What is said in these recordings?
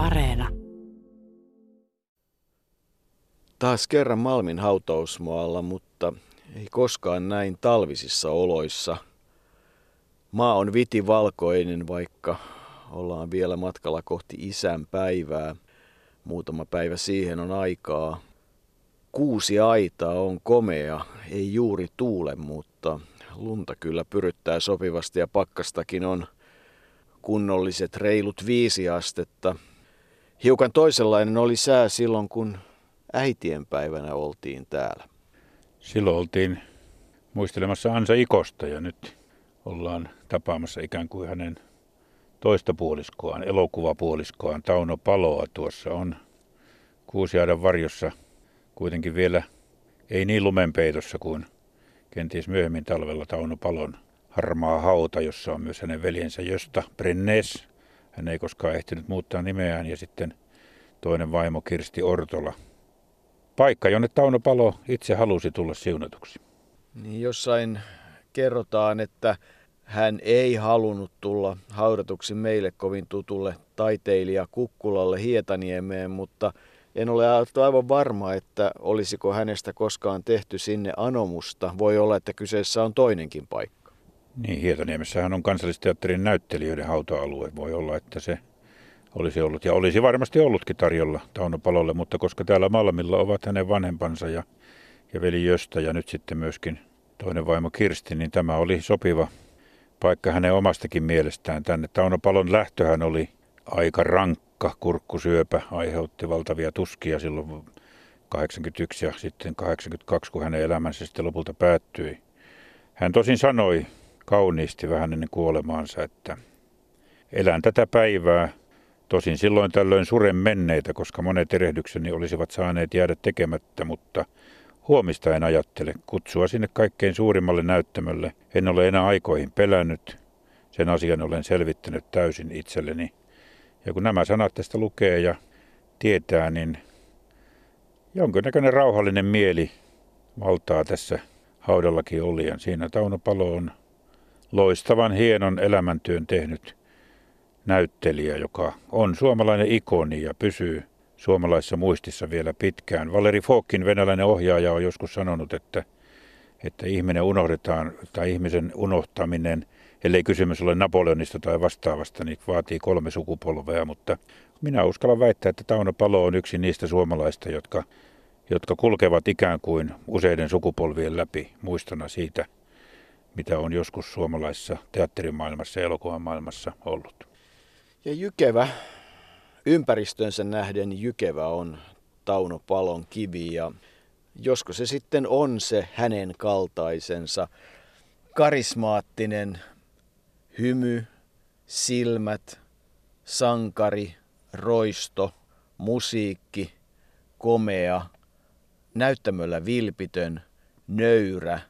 Areena. Taas kerran Malmin hautausmaalla, mutta ei koskaan näin talvisissa oloissa. Maa on vitivalkoinen, vaikka ollaan vielä matkalla kohti isän päivää. Muutama päivä siihen on aikaa. Kuusi aitaa on komea, ei juuri tuule, mutta lunta kyllä pyryttää sopivasti ja pakkastakin on kunnolliset reilut viisi astetta. Hiukan toisenlainen oli sää silloin, kun äitienpäivänä oltiin täällä. Silloin oltiin muistelemassa Ansa Ikosta ja nyt ollaan tapaamassa ikään kuin hänen toista puoliskoaan, elokuvapuoliskoaan, Tauno Paloa. Tuossa on Kuusiaidan varjossa kuitenkin vielä ei niin lumenpeitossa kuin kenties myöhemmin talvella Tauno Palon harmaa hauta, jossa on myös hänen veljensä Josta Brennes. Hän ei koskaan ehtinyt muuttaa nimeään ja sitten toinen vaimo Kirsti Ortola. Paikka, jonne Tauno Palo itse halusi tulla siunatuksi. Niin jossain kerrotaan, että hän ei halunnut tulla haudatuksi meille kovin tutulle taiteilija Kukkulalle Hietaniemeen, mutta en ole aivan varma, että olisiko hänestä koskaan tehty sinne anomusta. Voi olla, että kyseessä on toinenkin paikka. Niin, Hietaniemessähän on kansallisteatterin näyttelijöiden hauta-alue. Voi olla, että se olisi ollut ja olisi varmasti ollutkin tarjolla Tauno Palolle, mutta koska täällä Malmilla ovat hänen vanhempansa ja, ja veli Jöstä ja nyt sitten myöskin toinen vaimo Kirsti, niin tämä oli sopiva paikka hänen omastakin mielestään tänne. Tauno Palon lähtöhän oli aika rankka kurkkusyöpä, aiheutti valtavia tuskia silloin 81 ja sitten 82, kun hänen elämänsä sitten lopulta päättyi. Hän tosin sanoi kauniisti vähän ennen kuolemaansa, että elän tätä päivää, tosin silloin tällöin suren menneitä, koska monet erehdykseni olisivat saaneet jäädä tekemättä, mutta – Huomista en ajattele. Kutsua sinne kaikkein suurimmalle näyttämölle. En ole enää aikoihin pelännyt. Sen asian olen selvittänyt täysin itselleni. Ja kun nämä sanat tästä lukee ja tietää, niin jonkinnäköinen rauhallinen mieli valtaa tässä haudallakin olien. Siinä Tauno Palo on loistavan hienon elämäntyön tehnyt näyttelijä, joka on suomalainen ikoni ja pysyy suomalaisessa muistissa vielä pitkään. Valeri Fokin venäläinen ohjaaja on joskus sanonut, että, että ihminen unohdetaan tai ihmisen unohtaminen, ellei kysymys ole Napoleonista tai vastaavasta, niin vaatii kolme sukupolvea, mutta minä uskallan väittää, että Tauno Palo on yksi niistä suomalaista, jotka, jotka kulkevat ikään kuin useiden sukupolvien läpi muistona siitä, mitä on joskus suomalaisessa teatterimaailmassa ja elokuvan maailmassa ollut. Ja Jykevä ympäristönsä nähden jykevä on Tauno Palon kivi ja josko se sitten on se hänen kaltaisensa karismaattinen hymy, silmät, sankari, roisto, musiikki, komea, näyttämöllä vilpitön, nöyrä,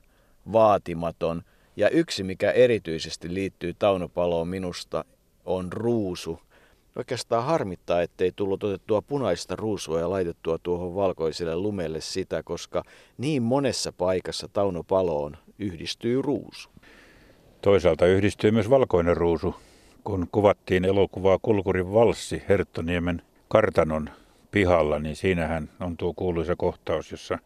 vaatimaton ja yksi mikä erityisesti liittyy Tauno Paloon minusta on ruusu – Oikeastaan harmittaa, ettei tullut otettua punaista ruusua ja laitettua tuohon valkoiselle lumelle sitä, koska niin monessa paikassa Tauno Paloon yhdistyy ruusu. Toisaalta yhdistyy myös valkoinen ruusu, kun kuvattiin elokuvaa Kulkurin valssi Herttoniemen kartanon pihalla, niin siinähän on tuo kuuluisa kohtaus, jossa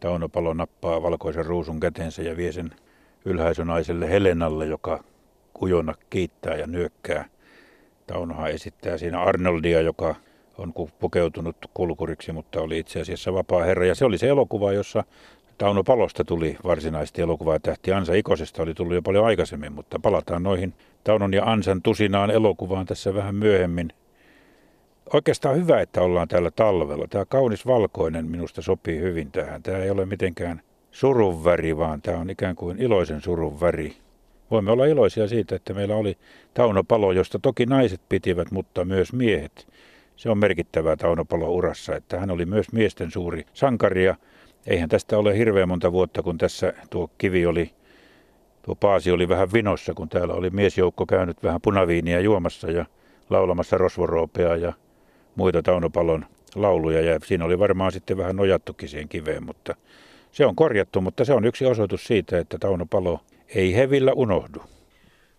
Tauno Palo nappaa valkoisen ruusun käteensä ja vie sen ylhäisönaiselle Helenalle, joka kujona kiittää ja nyökkää – Taunohan esittää siinä Arnoldia, joka on pukeutunut kulkuriksi, mutta oli itse asiassa vapaa herra. Ja se oli se elokuva, jossa Tauno Palosta tuli varsinaisesti elokuva tähti. Ansa Ikosesta oli tullut jo paljon aikaisemmin, mutta palataan noihin Taunon ja Ansan tusinaan elokuvaan tässä vähän myöhemmin. Oikeastaan hyvä, että ollaan täällä talvella. Tämä kaunis valkoinen minusta sopii hyvin tähän. Tämä ei ole mitenkään surun väri, vaan tämä on ikään kuin iloisen surun väri. Voimme olla iloisia siitä, että meillä oli Tauno Palo, josta toki naiset pitivät, mutta myös miehet. Se on merkittävää Tauno Palo urassa, että hän oli myös miesten suuri sankari ja eihän tästä ole hirveän monta vuotta, kun tässä tuo kivi oli, tuo paasi oli vähän vinossa, kun täällä oli miesjoukko käynyt vähän punaviiniä juomassa ja laulamassa rosvoroopea ja muita Tauno Palon lauluja ja siinä oli varmaan sitten vähän nojattukin siihen kiveen, mutta se on korjattu, mutta se on yksi osoitus siitä, että Tauno Palo ei hevillä unohdu.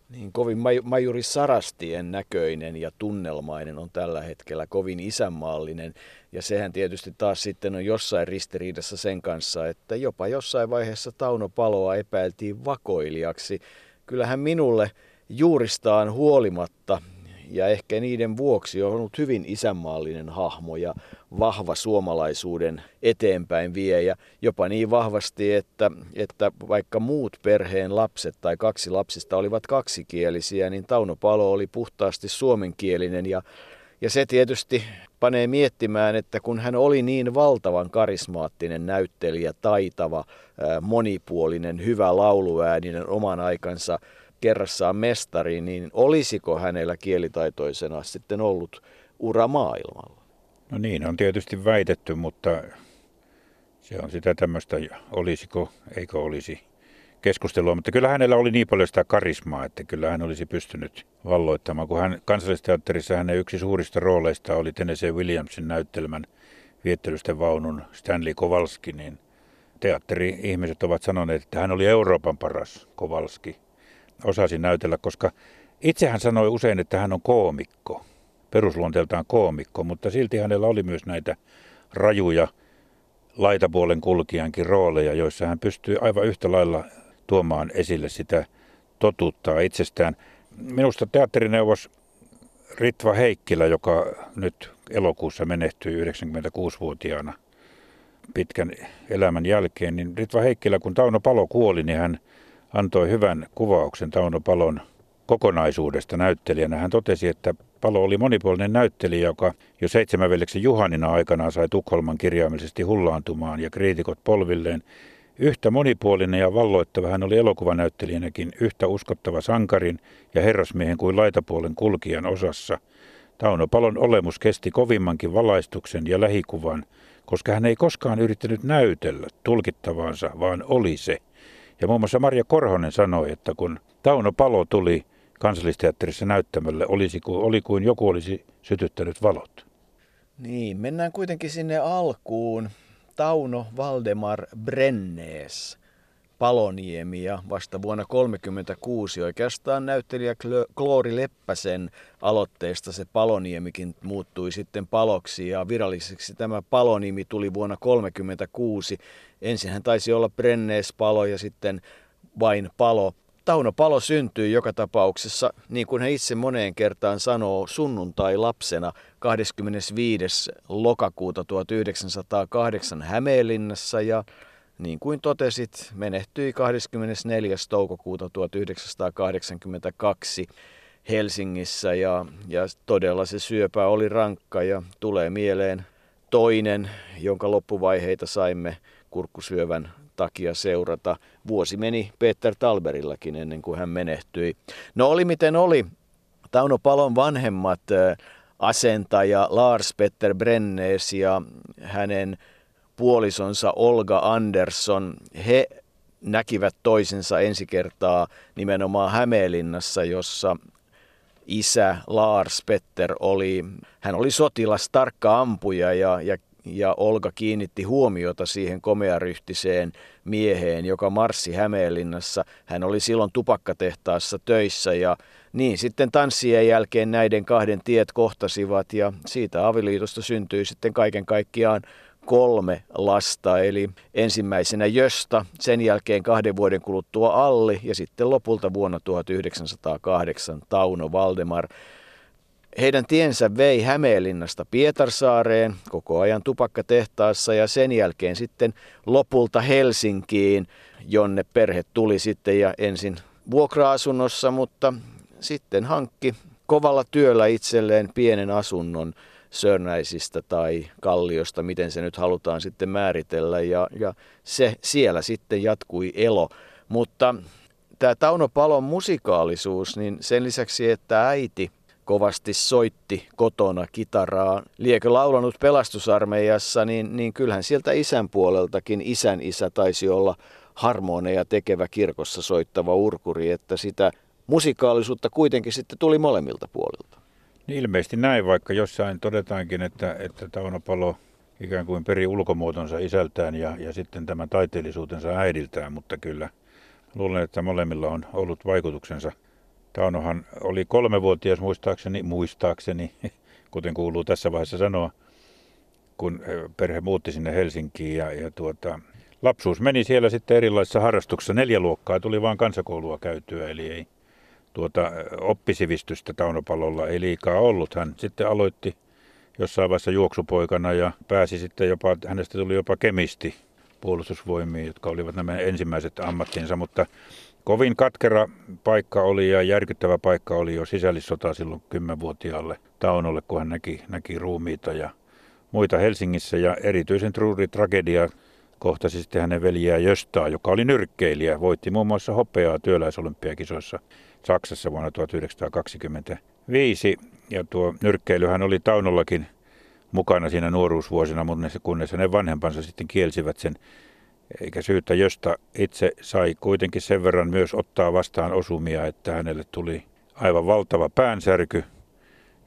Niin kovin majuri Sarastien näköinen ja tunnelmainen on tällä hetkellä kovin isänmaallinen. Ja sehän tietysti taas sitten on jossain ristiriidassa sen kanssa, että jopa jossain vaiheessa Tauno Paloa epäiltiin vakoilijaksi. Kyllähän minulle juuristaan huolimatta ja ehkä niiden vuoksi on ollut hyvin isänmaallinen hahmo ja vahva suomalaisuuden eteenpäin vie. Ja jopa niin vahvasti, että, että vaikka muut perheen lapset tai kaksi lapsista olivat kaksikielisiä, niin Tauno Palo oli puhtaasti suomenkielinen. Ja ja se tietysti panee miettimään, että kun hän oli niin valtavan karismaattinen näyttelijä, taitava, monipuolinen, hyvä lauluääninen oman aikansa kerrassaan mestari, niin olisiko hänellä kielitaitoisena sitten ollut ura maailmalla? No niin, on tietysti väitetty, mutta se on sitä tämmöistä, olisiko, eikö olisi keskustelua, mutta kyllä hänellä oli niin paljon sitä karismaa, että kyllä hän olisi pystynyt valloittamaan. Kun hän kansallisteatterissa hänen yksi suurista rooleista oli Tennessee Williamsin näyttelmän viettelysten vaunun Stanley Kowalski, niin teatteri-ihmiset ovat sanoneet, että hän oli Euroopan paras Kowalski. Osasi näytellä, koska itse hän sanoi usein, että hän on koomikko, perusluonteeltaan koomikko, mutta silti hänellä oli myös näitä rajuja laitapuolen kulkijankin rooleja, joissa hän pystyi aivan yhtä lailla tuomaan esille sitä totuuttaa itsestään. Minusta teatterineuvos Ritva Heikkilä, joka nyt elokuussa menehtyi 96-vuotiaana pitkän elämän jälkeen, niin Ritva Heikkilä, kun Tauno Palo kuoli, niin hän antoi hyvän kuvauksen Tauno Palon kokonaisuudesta näyttelijänä. Hän totesi, että Palo oli monipuolinen näyttelijä, joka jo seitsemänveljeksi Juhanina aikana sai Tukholman kirjaimellisesti hullaantumaan ja kriitikot polvilleen Yhtä monipuolinen ja valloittava hän oli elokuvanäyttelijänäkin, yhtä uskottava sankarin ja herrasmiehen kuin laitapuolen kulkijan osassa. Tauno Palon olemus kesti kovimmankin valaistuksen ja lähikuvan, koska hän ei koskaan yrittänyt näytellä tulkittavaansa, vaan oli se. Ja muun muassa Maria Korhonen sanoi, että kun Tauno Palo tuli kansallisteatterissa näyttämölle, olisi kuin, oli kuin joku olisi sytyttänyt valot. Niin, mennään kuitenkin sinne alkuun. Tauno Valdemar Brennees Paloniemi ja vasta vuonna 1936 oikeastaan näyttelijä Kloori Leppäsen aloitteesta se Paloniemikin muuttui sitten paloksi ja viralliseksi tämä Palonimi tuli vuonna 1936. Ensin hän taisi olla Brennees Palo ja sitten vain Palo. Tauno Palo syntyi joka tapauksessa, niin kuin hän itse moneen kertaan sanoo, sunnuntai-lapsena 25. lokakuuta 1908 Hämeenlinnassa ja niin kuin totesit, menehtyi 24. toukokuuta 1982 Helsingissä ja, ja todella se syöpä oli rankka ja tulee mieleen toinen, jonka loppuvaiheita saimme kurkkusyövän takia seurata. Vuosi meni Peter Talberillakin ennen kuin hän menehtyi. No oli miten oli. Tauno Palon vanhemmat asentaja Lars Petter Brennes ja hänen puolisonsa Olga Andersson, he näkivät toisensa ensi kertaa nimenomaan Hämeenlinnassa, jossa isä Lars Petter oli, hän oli sotilas, tarkka ampuja ja, ja ja Olga kiinnitti huomiota siihen komearyhtiseen mieheen, joka marssi Hämeenlinnassa. Hän oli silloin tupakkatehtaassa töissä ja niin sitten tanssien jälkeen näiden kahden tiet kohtasivat ja siitä avioliitosta syntyi sitten kaiken kaikkiaan kolme lasta, eli ensimmäisenä Jösta, sen jälkeen kahden vuoden kuluttua Alli ja sitten lopulta vuonna 1908 Tauno Valdemar. Heidän tiensä vei Hämeenlinnasta Pietarsaareen koko ajan tupakkatehtaassa ja sen jälkeen sitten lopulta Helsinkiin, jonne perhe tuli sitten ja ensin vuokra-asunnossa, mutta sitten hankki kovalla työllä itselleen pienen asunnon Sörnäisistä tai Kalliosta, miten se nyt halutaan sitten määritellä ja, ja se siellä sitten jatkui elo. Mutta tämä Tauno Palon musikaalisuus, niin sen lisäksi, että äiti – kovasti soitti kotona kitaraa. Liekö laulanut pelastusarmeijassa, niin, niin kyllähän sieltä isän puoleltakin isän isä taisi olla harmoneja tekevä kirkossa soittava urkuri, että sitä musikaalisuutta kuitenkin sitten tuli molemmilta puolilta. Niin ilmeisesti näin, vaikka jossain todetaankin, että, että Tauno Palo ikään kuin peri ulkomuotonsa isältään ja, ja sitten tämän taiteellisuutensa äidiltään, mutta kyllä luulen, että molemmilla on ollut vaikutuksensa Taunohan oli kolmevuotias muistaakseni, muistaakseni, kuten kuuluu tässä vaiheessa sanoa, kun perhe muutti sinne Helsinkiin ja, ja tuota, lapsuus meni siellä sitten erilaisissa harrastuksissa. Neljä luokkaa tuli vain kansakoulua käytyä, eli ei tuota, oppisivistystä Taunopalolla ei liikaa ollut. Hän sitten aloitti jossain vaiheessa juoksupoikana ja pääsi sitten jopa, hänestä tuli jopa kemisti puolustusvoimiin, jotka olivat nämä ensimmäiset ammattinsa, mutta kovin katkera paikka oli ja järkyttävä paikka oli jo sisällissota silloin kymmenvuotiaalle Taunolle, kun hän näki, näki ruumiita ja muita Helsingissä. Ja erityisen truuri tragedia kohtasi sitten hänen veljeään Jöstaa, joka oli nyrkkeilijä, voitti muun muassa hopeaa työläisolympiakisoissa Saksassa vuonna 1925. Ja tuo nyrkkeilyhän oli Taunollakin mukana siinä nuoruusvuosina, mutta kunnes hänen vanhempansa sitten kielsivät sen. Eikä syyttä, josta itse sai kuitenkin sen verran myös ottaa vastaan osumia, että hänelle tuli aivan valtava päänsärky,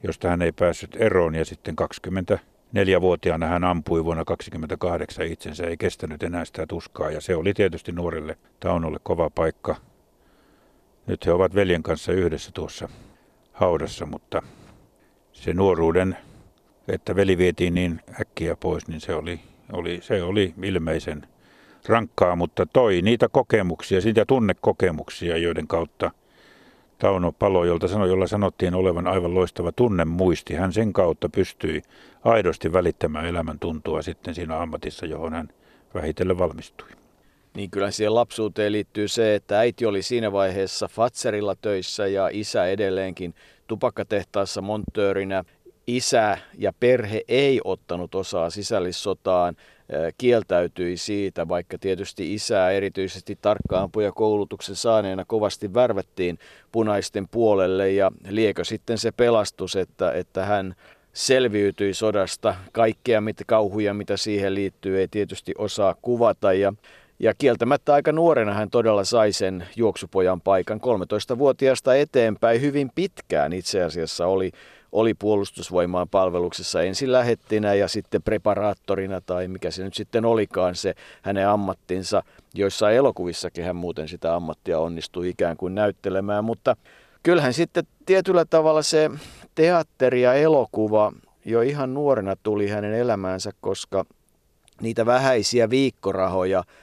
josta hän ei päässyt eroon. Ja sitten 24-vuotiaana hän ampui vuonna 28 itsensä, ei kestänyt enää sitä tuskaa. Ja se oli tietysti nuorelle Taunolle kova paikka. Nyt he ovat veljen kanssa yhdessä tuossa haudassa, mutta se nuoruuden, että veli vietiin niin äkkiä pois, niin se oli, oli, se oli ilmeisen rankkaa, mutta toi niitä kokemuksia, siitä tunnekokemuksia, joiden kautta Tauno Palo, jolta sano, jolla sanottiin olevan aivan loistava tunnemuisti, hän sen kautta pystyi aidosti välittämään elämän tuntua sitten siinä ammatissa, johon hän vähitellen valmistui. Niin kyllä siihen lapsuuteen liittyy se, että äiti oli siinä vaiheessa Fatserilla töissä ja isä edelleenkin tupakkatehtaassa montöörinä. Isä ja perhe ei ottanut osaa sisällissotaan, kieltäytyi siitä, vaikka tietysti isää erityisesti tarkkaampuja koulutuksen saaneena kovasti värvättiin punaisten puolelle ja liekö sitten se pelastus, että, että hän selviytyi sodasta. Kaikkea mitä kauhuja, mitä siihen liittyy, ei tietysti osaa kuvata ja ja kieltämättä aika nuorena hän todella sai sen juoksupojan paikan. 13-vuotiaasta eteenpäin hyvin pitkään itse asiassa oli, oli puolustusvoimaan palveluksessa ensin lähettinä ja sitten preparaattorina tai mikä se nyt sitten olikaan se hänen ammattinsa, joissa elokuvissakin hän muuten sitä ammattia onnistui ikään kuin näyttelemään. Mutta kyllähän sitten tietyllä tavalla se teatteri ja elokuva jo ihan nuorena tuli hänen elämäänsä, koska niitä vähäisiä viikkorahoja –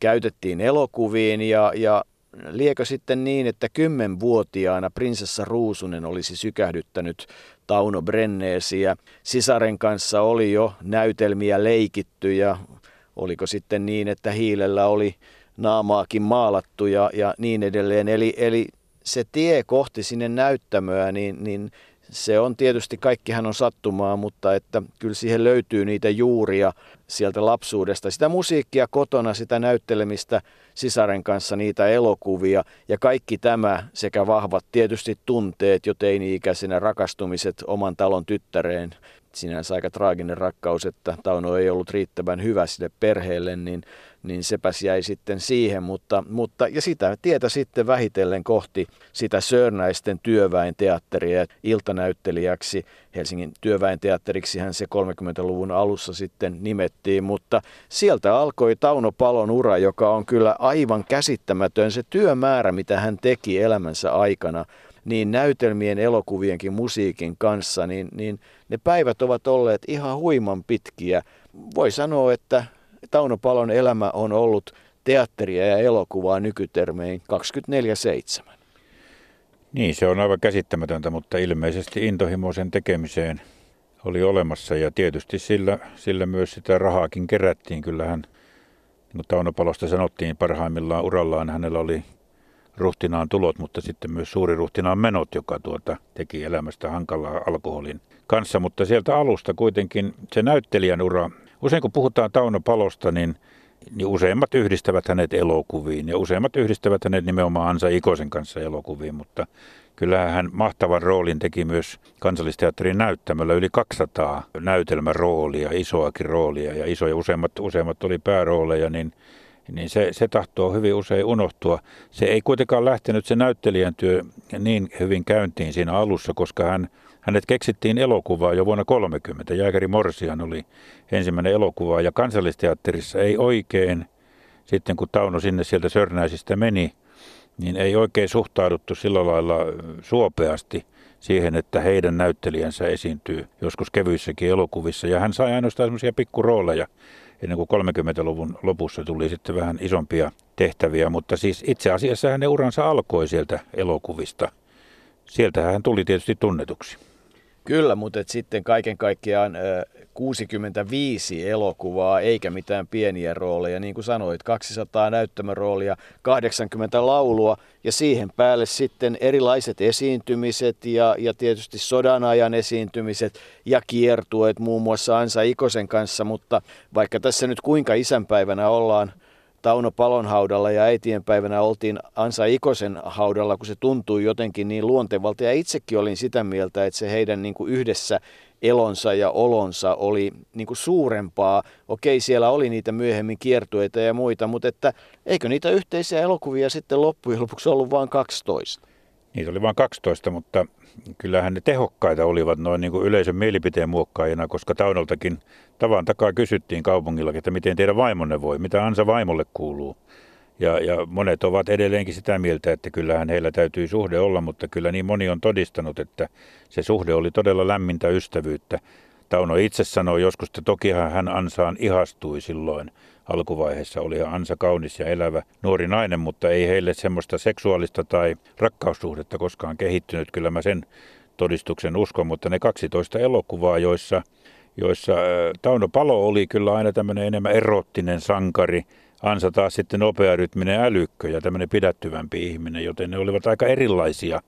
käytettiin elokuviin ja, ja liekö sitten niin, että kymmenvuotiaana prinsessa Ruusunen olisi sykähdyttänyt Tauno Brenneesiä. Sisaren kanssa oli jo näytelmiä leikitty ja oliko sitten niin, että hiilellä oli naamaakin maalattu ja, ja niin edelleen. Eli, eli se tie kohti sinne näyttämöä, niin, niin se on tietysti, kaikkihan on sattumaa, mutta että kyllä siihen löytyy niitä juuria sieltä lapsuudesta. Sitä musiikkia kotona, sitä näyttelemistä sisaren kanssa, niitä elokuvia ja kaikki tämä sekä vahvat tietysti tunteet jo teini-ikäisenä rakastumiset oman talon tyttäreen. Sinänsä aika traaginen rakkaus, että Tauno ei ollut riittävän hyvä sille perheelle, niin niin sepäs jäi sitten siihen, mutta, mutta ja sitä tietä sitten vähitellen kohti sitä Sörnäisten työväen teatteria iltanäyttelijäksi. Helsingin työväen teatteriksi hän se 30-luvun alussa sitten nimettiin, mutta sieltä alkoi Tauno Palon ura, joka on kyllä aivan käsittämätön se työmäärä, mitä hän teki elämänsä aikana niin näytelmien, elokuvienkin, musiikin kanssa, niin, niin ne päivät ovat olleet ihan huiman pitkiä. Voi sanoa, että Tauno Palon elämä on ollut teatteria ja elokuvaa nykytermein 24-7. Niin, se on aivan käsittämätöntä, mutta ilmeisesti intohimo sen tekemiseen oli olemassa ja tietysti sillä, sillä myös sitä rahaakin kerättiin. Kyllähän, niin kuin Tauno Palosta sanottiin, parhaimmillaan urallaan hänellä oli ruhtinaan tulot, mutta sitten myös suuri ruhtinaan menot, joka tuota, teki elämästä hankalaa alkoholin kanssa. Mutta sieltä alusta kuitenkin se näyttelijän ura Usein kun puhutaan Tauno Palosta, niin, niin useimmat yhdistävät hänet elokuviin. Ja useimmat yhdistävät hänet nimenomaan Ansa Ikosen kanssa elokuviin, mutta kyllähän hän mahtavan roolin teki myös kansallisteatterin näyttämällä yli 200 näytelmäroolia, isoakin roolia. Ja isoja, useimmat, useimmat oli päärooleja, niin niin se, se tahtoo hyvin usein unohtua. Se ei kuitenkaan lähtenyt se näyttelijän työ niin hyvin käyntiin siinä alussa, koska hän hänet keksittiin elokuvaa jo vuonna 30. Jääkäri Morsian oli ensimmäinen elokuva ja kansallisteatterissa ei oikein, sitten kun Tauno sinne sieltä Sörnäisistä meni, niin ei oikein suhtauduttu sillä lailla suopeasti siihen, että heidän näyttelijänsä esiintyy joskus kevyissäkin elokuvissa. Ja hän sai ainoastaan semmoisia pikkurooleja ennen kuin 30-luvun lopussa tuli sitten vähän isompia tehtäviä. Mutta siis itse asiassa hänen uransa alkoi sieltä elokuvista. Sieltä hän tuli tietysti tunnetuksi. Kyllä, mutta et sitten kaiken kaikkiaan 65 elokuvaa eikä mitään pieniä rooleja. Niin kuin sanoit, 200 näyttämöroolia, 80 laulua ja siihen päälle sitten erilaiset esiintymiset ja, ja tietysti sodan ajan esiintymiset ja kiertueet muun muassa Ansa Ikosen kanssa. Mutta vaikka tässä nyt kuinka isänpäivänä ollaan – Tauno Palon haudalla ja äitienpäivänä oltiin Ansa Ikosen haudalla, kun se tuntui jotenkin niin luontevalta. Ja itsekin olin sitä mieltä, että se heidän niin kuin yhdessä elonsa ja olonsa oli niin kuin suurempaa. Okei, siellä oli niitä myöhemmin kiertueita ja muita, mutta että eikö niitä yhteisiä elokuvia sitten loppujen lopuksi ollut vain 12? Niitä oli vain 12, mutta kyllähän ne tehokkaita olivat noin niin kuin yleisön mielipiteen muokkaajina, koska Taunoltakin tavan takaa kysyttiin kaupungillakin, että miten teidän vaimonne voi, mitä ansa vaimolle kuuluu. Ja, ja monet ovat edelleenkin sitä mieltä, että kyllähän heillä täytyy suhde olla, mutta kyllä niin moni on todistanut, että se suhde oli todella lämmintä ystävyyttä. Tauno itse sanoi joskus, että tokihan hän ansaan ihastui silloin alkuvaiheessa. Oli Ansa kaunis ja elävä nuori nainen, mutta ei heille semmoista seksuaalista tai rakkaussuhdetta koskaan kehittynyt. Kyllä mä sen todistuksen uskon, mutta ne 12 elokuvaa, joissa, joissa Tauno Palo oli kyllä aina tämmöinen enemmän erottinen sankari, Ansa taas sitten nopearytminen älykkö ja tämmöinen pidättyvämpi ihminen, joten ne olivat aika erilaisia,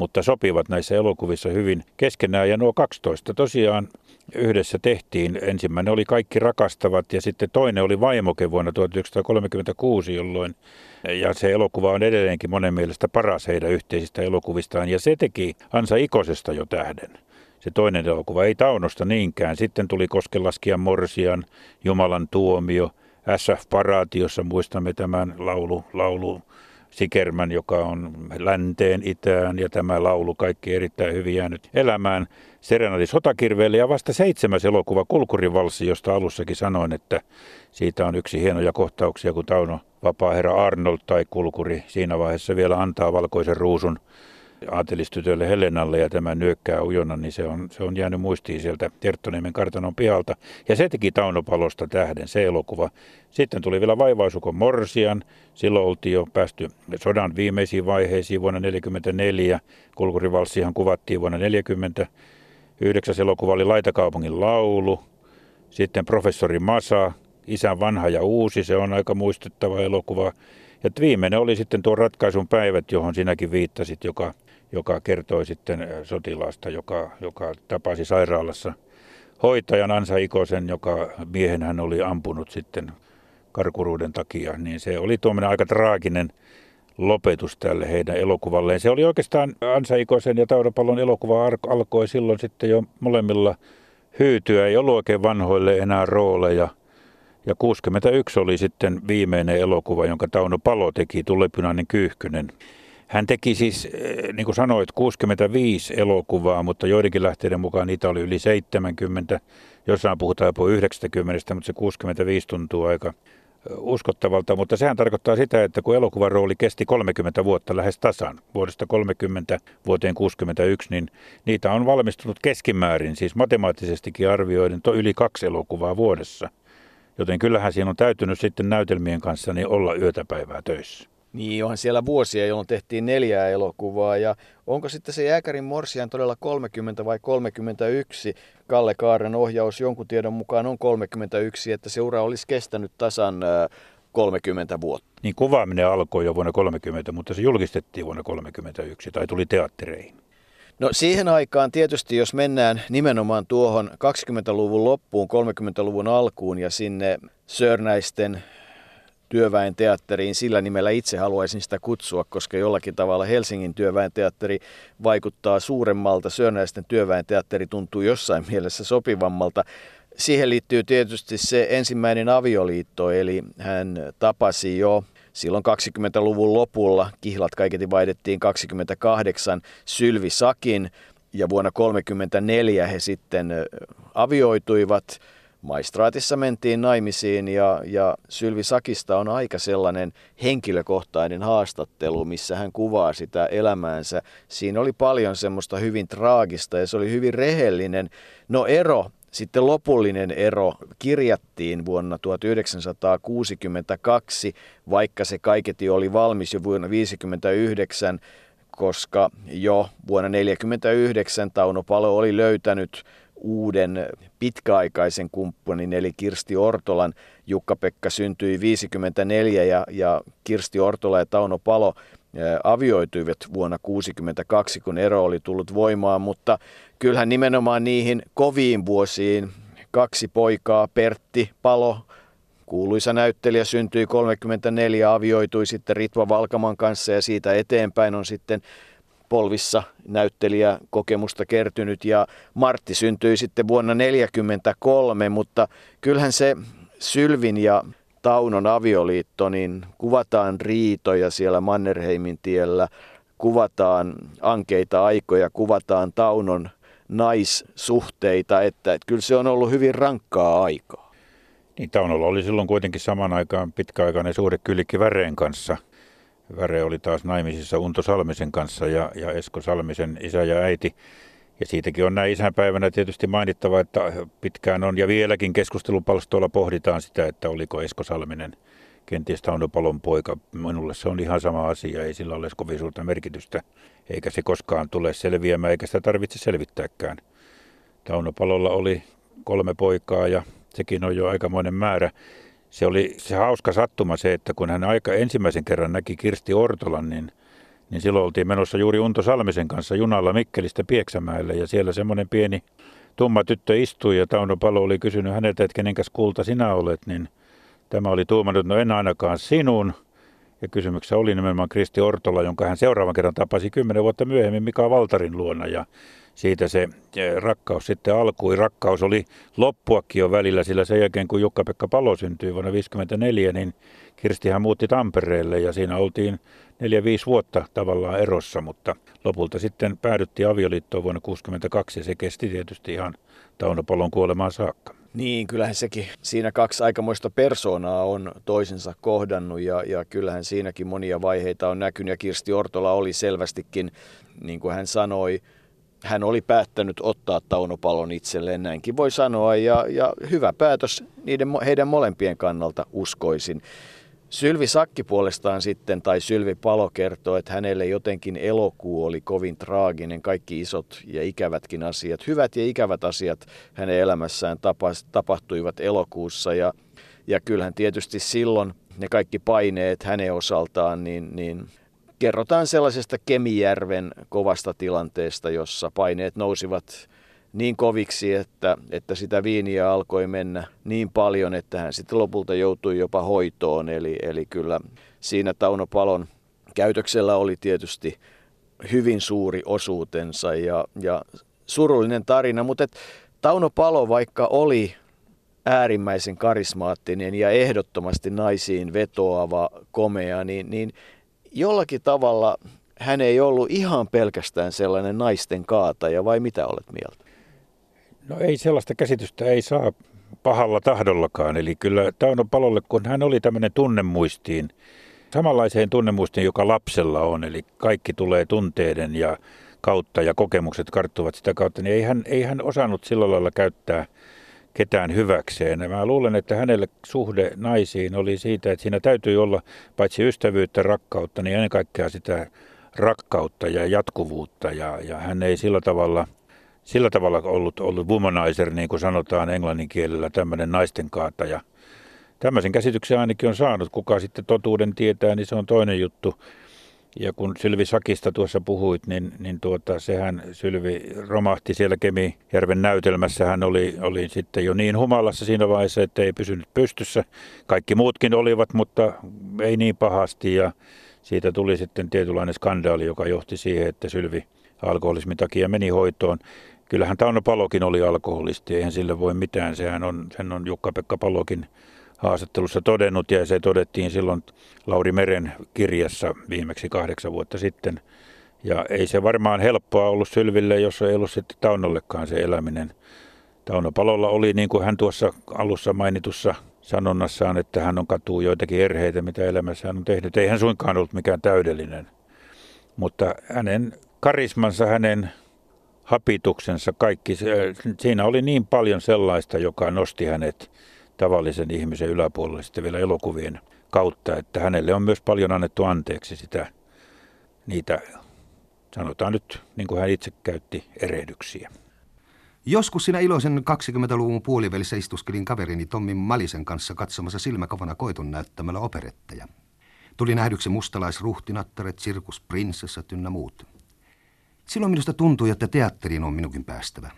mutta sopivat näissä elokuvissa hyvin keskenään. Ja nuo 12 tosiaan yhdessä tehtiin. Ensimmäinen oli Kaikki rakastavat ja sitten toinen oli Vaimoke vuonna 1936, jolloin ja se elokuva on edelleenkin monen mielestä paras heidän yhteisistä elokuvistaan ja se teki Ansa Ikosesta jo tähden. Se toinen elokuva ei Taunosta niinkään. Sitten tuli Koskelaskian Morsian, Jumalan tuomio, SF-paraati, jossa muistamme tämän laulu, laulu Sikermän, joka on länteen, itään ja tämä laulu kaikki erittäin hyvin jäänyt elämään. Serenadi sotakirveelle ja vasta seitsemäs elokuva Kulkurivalssi, josta alussakin sanoin, että siitä on yksi hienoja kohtauksia, kun Tauno vapaa-herra Arnold tai Kulkuri siinä vaiheessa vielä antaa valkoisen ruusun aatelistytölle Helenalle ja tämä nyökkää ujona, niin se on, se on jäänyt muistiin sieltä Terttoniemen kartanon pihalta. Ja se teki Taunopalosta tähden, se elokuva. Sitten tuli vielä Vaivaisukon Morsian. Silloin oltiin jo päästy sodan viimeisiin vaiheisiin vuonna 1944. Kulkurivalssihan kuvattiin vuonna 1940. Yhdeksäs elokuva oli Laitakaupungin laulu. Sitten Professori Masa, Isän vanha ja uusi, se on aika muistettava elokuva. Ja viimeinen oli sitten tuo ratkaisun päivät, johon sinäkin viittasit, joka joka kertoi sitten sotilaasta, joka, joka tapasi sairaalassa hoitajan Ansa Ikosen, joka miehen hän oli ampunut sitten karkuruuden takia, niin se oli tuommoinen aika traaginen lopetus tälle heidän elokuvalleen. Se oli oikeastaan Ansa Ikosen ja Taudapallon elokuva alkoi silloin sitten jo molemmilla hyytyä. Ei ollut oikein vanhoille enää rooleja. Ja 61 oli sitten viimeinen elokuva, jonka Tauno Palo teki, Tulepynainen Kyyhkynen. Hän teki siis, eh, niin kuin sanoit, 65 elokuvaa, mutta joidenkin lähteiden mukaan niitä oli yli 70. Jossain puhutaan jopa 90, mutta se 65 tuntuu aika eh, uskottavalta, mutta sehän tarkoittaa sitä, että kun elokuvan rooli kesti 30 vuotta lähes tasan, vuodesta 30 vuoteen 61, niin niitä on valmistunut keskimäärin, siis matemaattisestikin arvioiden, to yli kaksi elokuvaa vuodessa. Joten kyllähän siinä on täytynyt sitten näytelmien kanssa niin olla yötäpäivää töissä. Niin, onhan siellä vuosia, jolloin tehtiin neljää elokuvaa. Ja onko sitten se Jääkärin Morsian todella 30 vai 31? Kalle Kaaren ohjaus jonkun tiedon mukaan on 31, että se ura olisi kestänyt tasan 30 vuotta. Niin kuvaaminen alkoi jo vuonna 30, mutta se julkistettiin vuonna 31 tai tuli teattereihin. No siihen aikaan tietysti, jos mennään nimenomaan tuohon 20-luvun loppuun, 30-luvun alkuun ja sinne Sörnäisten työväen teatteriin. Sillä nimellä itse haluaisin sitä kutsua, koska jollakin tavalla Helsingin työväen teatteri vaikuttaa suuremmalta. Sörnäisten työväen teatteri tuntuu jossain mielessä sopivammalta. Siihen liittyy tietysti se ensimmäinen avioliitto, eli hän tapasi jo silloin 20-luvun lopulla, kihlat kaiketi vaihdettiin 28, Sylvi Sakin, ja vuonna 1934 he sitten avioituivat maistraatissa mentiin naimisiin ja, ja Sylvi Sakista on aika sellainen henkilökohtainen haastattelu, missä hän kuvaa sitä elämäänsä. Siinä oli paljon semmoista hyvin traagista ja se oli hyvin rehellinen. No ero sitten lopullinen ero kirjattiin vuonna 1962, vaikka se kaiketi oli valmis jo vuonna 1959, koska jo vuonna 1949 Tauno Palo oli löytänyt uuden pitkäaikaisen kumppanin, eli Kirsti Ortolan. Jukka-Pekka syntyi 54 ja, ja Kirsti Ortola ja Tauno Palo avioituivat vuonna 1962, kun ero oli tullut voimaan, mutta kyllähän nimenomaan niihin koviin vuosiin kaksi poikaa, Pertti Palo, kuuluisa näyttelijä, syntyi 34, avioitui sitten Ritva Valkaman kanssa ja siitä eteenpäin on sitten polvissa näyttelijä kokemusta kertynyt ja Martti syntyi sitten vuonna 1943, mutta kyllähän se Sylvin ja Taunon avioliitto, niin kuvataan riitoja siellä Mannerheimin tiellä, kuvataan ankeita aikoja, kuvataan Taunon naissuhteita, että, että kyllä se on ollut hyvin rankkaa aikaa. Niin Taunolla oli silloin kuitenkin saman aikaan pitkäaikainen suhde Kylikki Väreen kanssa. Väre oli taas naimisissa Unto Salmisen kanssa ja, ja Esko Salmisen isä ja äiti. Ja siitäkin on näin isänpäivänä tietysti mainittava, että pitkään on ja vieläkin keskustelupalstoilla pohditaan sitä, että oliko Esko Salminen kenties Tauno Palon poika. Minulle se on ihan sama asia, ei sillä ole kovin suurta merkitystä, eikä se koskaan tule selviämään, eikä sitä tarvitse selvittääkään. Tauno Palolla oli kolme poikaa ja sekin on jo aikamoinen määrä. Se oli se hauska sattuma se, että kun hän aika ensimmäisen kerran näki Kirsti Ortolan, niin, niin silloin oltiin menossa juuri Unto Salmisen kanssa junalla Mikkelistä Pieksämäelle ja siellä semmoinen pieni tumma tyttö istui ja Tauno Palo oli kysynyt häneltä, että kenenkäs kulta sinä olet, niin – Tämä oli tuumannut, no en ainakaan sinun. Ja kysymyksessä oli nimenomaan Kristi Ortola, jonka hän seuraavan kerran tapasi kymmenen vuotta myöhemmin Mika Valtarin luona. Ja siitä se rakkaus sitten alkui. Rakkaus oli loppuakin jo välillä, sillä sen jälkeen kun Jukka-Pekka Palo syntyi vuonna 1954, niin Kirstihän muutti Tampereelle ja siinä oltiin neljä viisi vuotta tavallaan erossa, mutta lopulta sitten päädyttiin avioliittoon vuonna 1962 ja se kesti tietysti ihan Tauno Palon kuolemaan saakka. Niin, kyllähän sekin. Siinä kaksi aikamoista persoonaa on toisensa kohdannut ja, ja kyllähän siinäkin monia vaiheita on näkynyt. Ja Kirsti Ortola oli selvästikin, niin kuin hän sanoi, hän oli päättänyt ottaa Taunopalon itselleen, näinkin voi sanoa. Ja, ja hyvä päätös niiden, heidän molempien kannalta uskoisin. Sylvi Sakki puolestaan sitten, tai Sylvi Palo kertoo, että hänelle jotenkin elokuu oli kovin traaginen, kaikki isot ja ikävätkin asiat, hyvät ja ikävät asiat hänen elämässään tapahtuivat elokuussa. Ja, ja kyllähän tietysti silloin ne kaikki paineet hänen osaltaan, niin, niin kerrotaan sellaisesta Kemijärven kovasta tilanteesta, jossa paineet nousivat niin koviksi, että, että sitä viiniä alkoi mennä niin paljon, että hän sitten lopulta joutui jopa hoitoon. Eli, eli kyllä siinä Tauno Palon käytöksellä oli tietysti hyvin suuri osuutensa ja, ja surullinen tarina, mutta et Tauno Palo vaikka oli äärimmäisen karismaattinen ja ehdottomasti naisiin vetoava, komea, niin, niin jollakin tavalla hän ei ollut ihan pelkästään sellainen naisten kaataja, vai mitä olet mieltä? No ei sellaista käsitystä ei saa pahalla tahdollakaan. Eli kyllä Tauno Palolle, kun hän oli tämmöinen tunnemuistiin, samanlaiseen tunnemuistiin, joka lapsella on, eli kaikki tulee tunteiden ja kautta ja kokemukset karttuvat sitä kautta, niin ei hän, ei hän osannut sillä lailla käyttää ketään hyväkseen. Mä luulen, että hänelle suhde naisiin oli siitä, että siinä täytyy olla paitsi ystävyyttä, rakkautta, niin ennen kaikkea sitä rakkautta ja jatkuvuutta. Ja, ja hän ei sillä tavalla – sillä tavalla ollut, ollut womanizer, niin kuin sanotaan englannin kielellä, tämmöinen naisten kaataja. Tämmöisen käsityksen ainakin on saanut. Kuka sitten totuuden tietää, niin se on toinen juttu. Ja kun Sylvi Sakista tuossa puhuit, niin, niin tuota, sehän Sylvi romahti siellä Kemijärven näytelmässä. Hän oli, oli sitten jo niin humalassa siinä vaiheessa, että ei pysynyt pystyssä. Kaikki muutkin olivat, mutta ei niin pahasti. Ja siitä tuli sitten tietynlainen skandaali, joka johti siihen, että Sylvi alkoholismin takia meni hoitoon. Kyllähän Tauno Palokin oli alkoholisti, eihän sille voi mitään. Sehän on, sen on Jukka-Pekka Palokin haastattelussa todennut ja se todettiin silloin Lauri Meren kirjassa viimeksi kahdeksan vuotta sitten. Ja ei se varmaan helppoa ollut Sylville, jos ei ollut sitten Taunollekaan se eläminen Tauno Palolla oli, niin kuin hän tuossa alussa mainitussa sanonnassaan, että hän on katuu joitakin erheitä, mitä elämässä hän on tehnyt. Ei hän suinkaan ollut mikään täydellinen, mutta hänen karismansa, hänen hapituksensa, kaikki, siinä oli niin paljon sellaista, joka nosti hänet tavallisen ihmisen yläpuolelle sitten vielä elokuvien kautta, että hänelle on myös paljon annettu anteeksi sitä, niitä, sanotaan nyt, niin kuin hän itse käytti, erehdyksiä. Joskus siinä iloisen 20-luvun puolivälissä istuskelin kaverini Tommin Malisen kanssa katsomassa silmäkavana koiton näyttämällä operetteja. Tuli nähdyksi mustalaisruhtinattaret, sirkusprinsessat ynnä muut. Silloin minusta tuntui, että teatteriin on minunkin päästävä.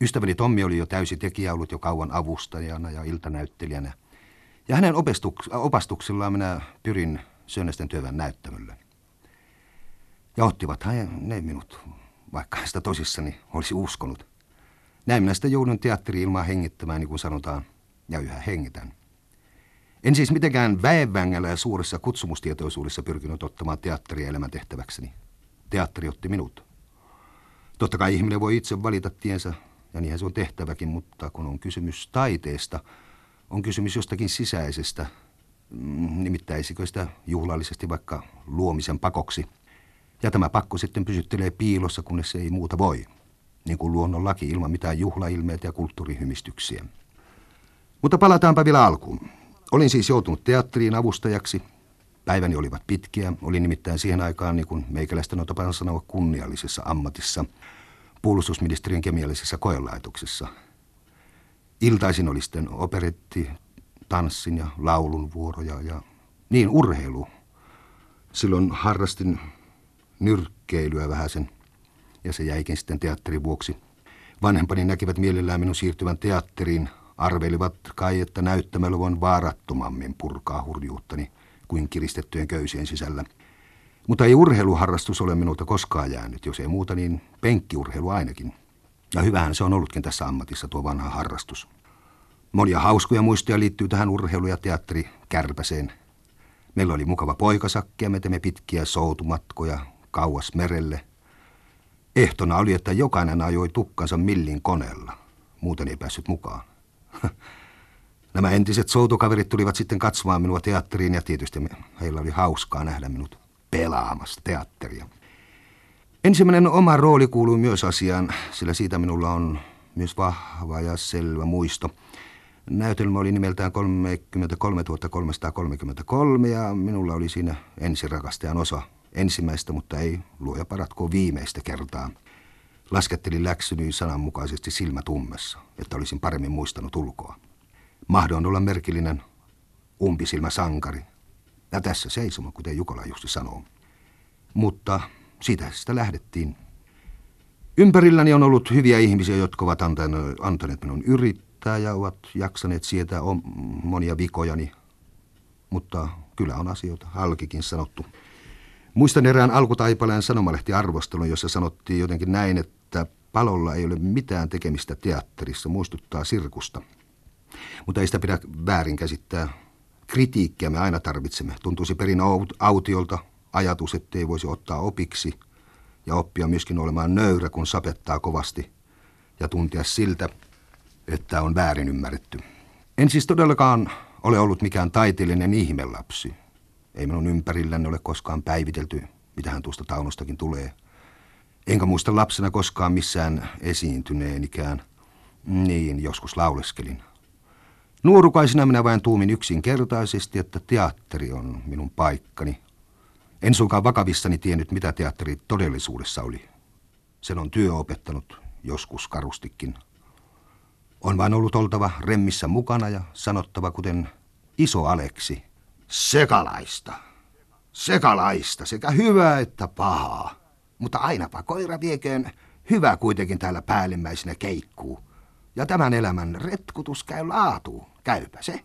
Ystäväni Tommi oli jo täysi tekijä ollut jo kauan avustajana ja iltanäyttelijänä. Ja hänen opestuks- opastuksillaan minä pyrin Sönnästen työväen näyttämölle. Ja ottivat ne minut, vaikka sitä tosissani olisi uskonut. Näin minä sitten joudun teatteri ilmaa hengittämään, niin kuin sanotaan, ja yhä hengitän. En siis mitenkään väenvängällä ja suuressa kutsumustietoisuudessa pyrkinyt ottamaan teatteria elämäntehtäväkseni. Teatteri otti minut. Totta kai ihminen voi itse valita tiensä, ja niinhän se on tehtäväkin, mutta kun on kysymys taiteesta, on kysymys jostakin sisäisestä, mm, nimittäisikö sitä juhlallisesti vaikka luomisen pakoksi. Ja tämä pakko sitten pysyttelee piilossa, kunnes se ei muuta voi niin kuin luonnon laki ilman mitään juhlailmeitä ja kulttuurihymistyksiä. Mutta palataanpa vielä alkuun. Olin siis joutunut teatteriin avustajaksi. Päiväni olivat pitkiä. Olin nimittäin siihen aikaan, niin kuin meikäläistä on tapana sanoa, kunniallisessa ammatissa, puolustusministeriön kemiallisessa koelaitoksessa. Iltaisin oli sitten operetti, tanssin ja laulun vuoroja ja niin urheilu. Silloin harrastin nyrkkeilyä vähän sen ja se jäikin sitten teatterin vuoksi. Vanhempani näkivät mielellään minun siirtyvän teatteriin, arvelivat kai, että näyttämällä voin vaarattomammin purkaa hurjuuttani kuin kiristettyjen köysien sisällä. Mutta ei urheiluharrastus ole minulta koskaan jäänyt, jos ei muuta niin penkkiurheilu ainakin. Ja hyvähän se on ollutkin tässä ammatissa tuo vanha harrastus. Monia hauskoja muistoja liittyy tähän urheilu- ja teatteri kärpäseen. Meillä oli mukava poikasakki ja me teimme pitkiä soutumatkoja kauas merelle – Ehtona oli, että jokainen ajoi tukkansa millin koneella. Muuten ei päässyt mukaan. Nämä entiset soutukaverit tulivat sitten katsomaan minua teatteriin ja tietysti heillä oli hauskaa nähdä minut pelaamassa teatteria. Ensimmäinen oma rooli kuului myös asiaan, sillä siitä minulla on myös vahva ja selvä muisto. Näytelmä oli nimeltään 33 333 ja minulla oli siinä ensirakastajan osa Ensimmäistä, mutta ei luoja paratko viimeistä kertaa. Laskettelin läksyni sananmukaisesti silmätummessa, että olisin paremmin muistanut ulkoa. Mahdoin olla merkillinen umpisilmä sankari. Ja tässä seisoma, kuten Jukola justi sanoo. Mutta siitä sitä lähdettiin. Ympärilläni on ollut hyviä ihmisiä, jotka ovat antaneet minun yrittää ja ovat jaksaneet sietää monia vikojani. Mutta kyllä on asioita, halkikin sanottu. Muistan erään alkutaipaleen sanomalehtiarvostelun, jossa sanottiin jotenkin näin, että palolla ei ole mitään tekemistä teatterissa, muistuttaa sirkusta. Mutta ei sitä pidä väärin käsittää. Kritiikkiä me aina tarvitsemme. Tuntuisi perin autiolta ajatus, ettei voisi ottaa opiksi ja oppia myöskin olemaan nöyrä, kun sapettaa kovasti ja tuntia siltä, että on väärin ymmärretty. En siis todellakaan ole ollut mikään taiteellinen ihmelapsi. Ei minun ympärilläni ole koskaan päivitelty, mitä hän tuosta Taunostakin tulee. Enkä muista lapsena koskaan missään esiintyneenikään. Niin, joskus lauleskelin. Nuorukaisena minä vain tuumin yksinkertaisesti, että teatteri on minun paikkani. En suinkaan vakavissani tiennyt, mitä teatteri todellisuudessa oli. Sen on työ opettanut, joskus karustikin. On vain ollut oltava remmissä mukana ja sanottava kuten iso Aleksi – sekalaista. Sekalaista, sekä hyvää että pahaa. Mutta ainapa koira vieköön hyvä kuitenkin täällä päällimmäisenä keikkuu. Ja tämän elämän retkutus käy laatuun. Käypä se.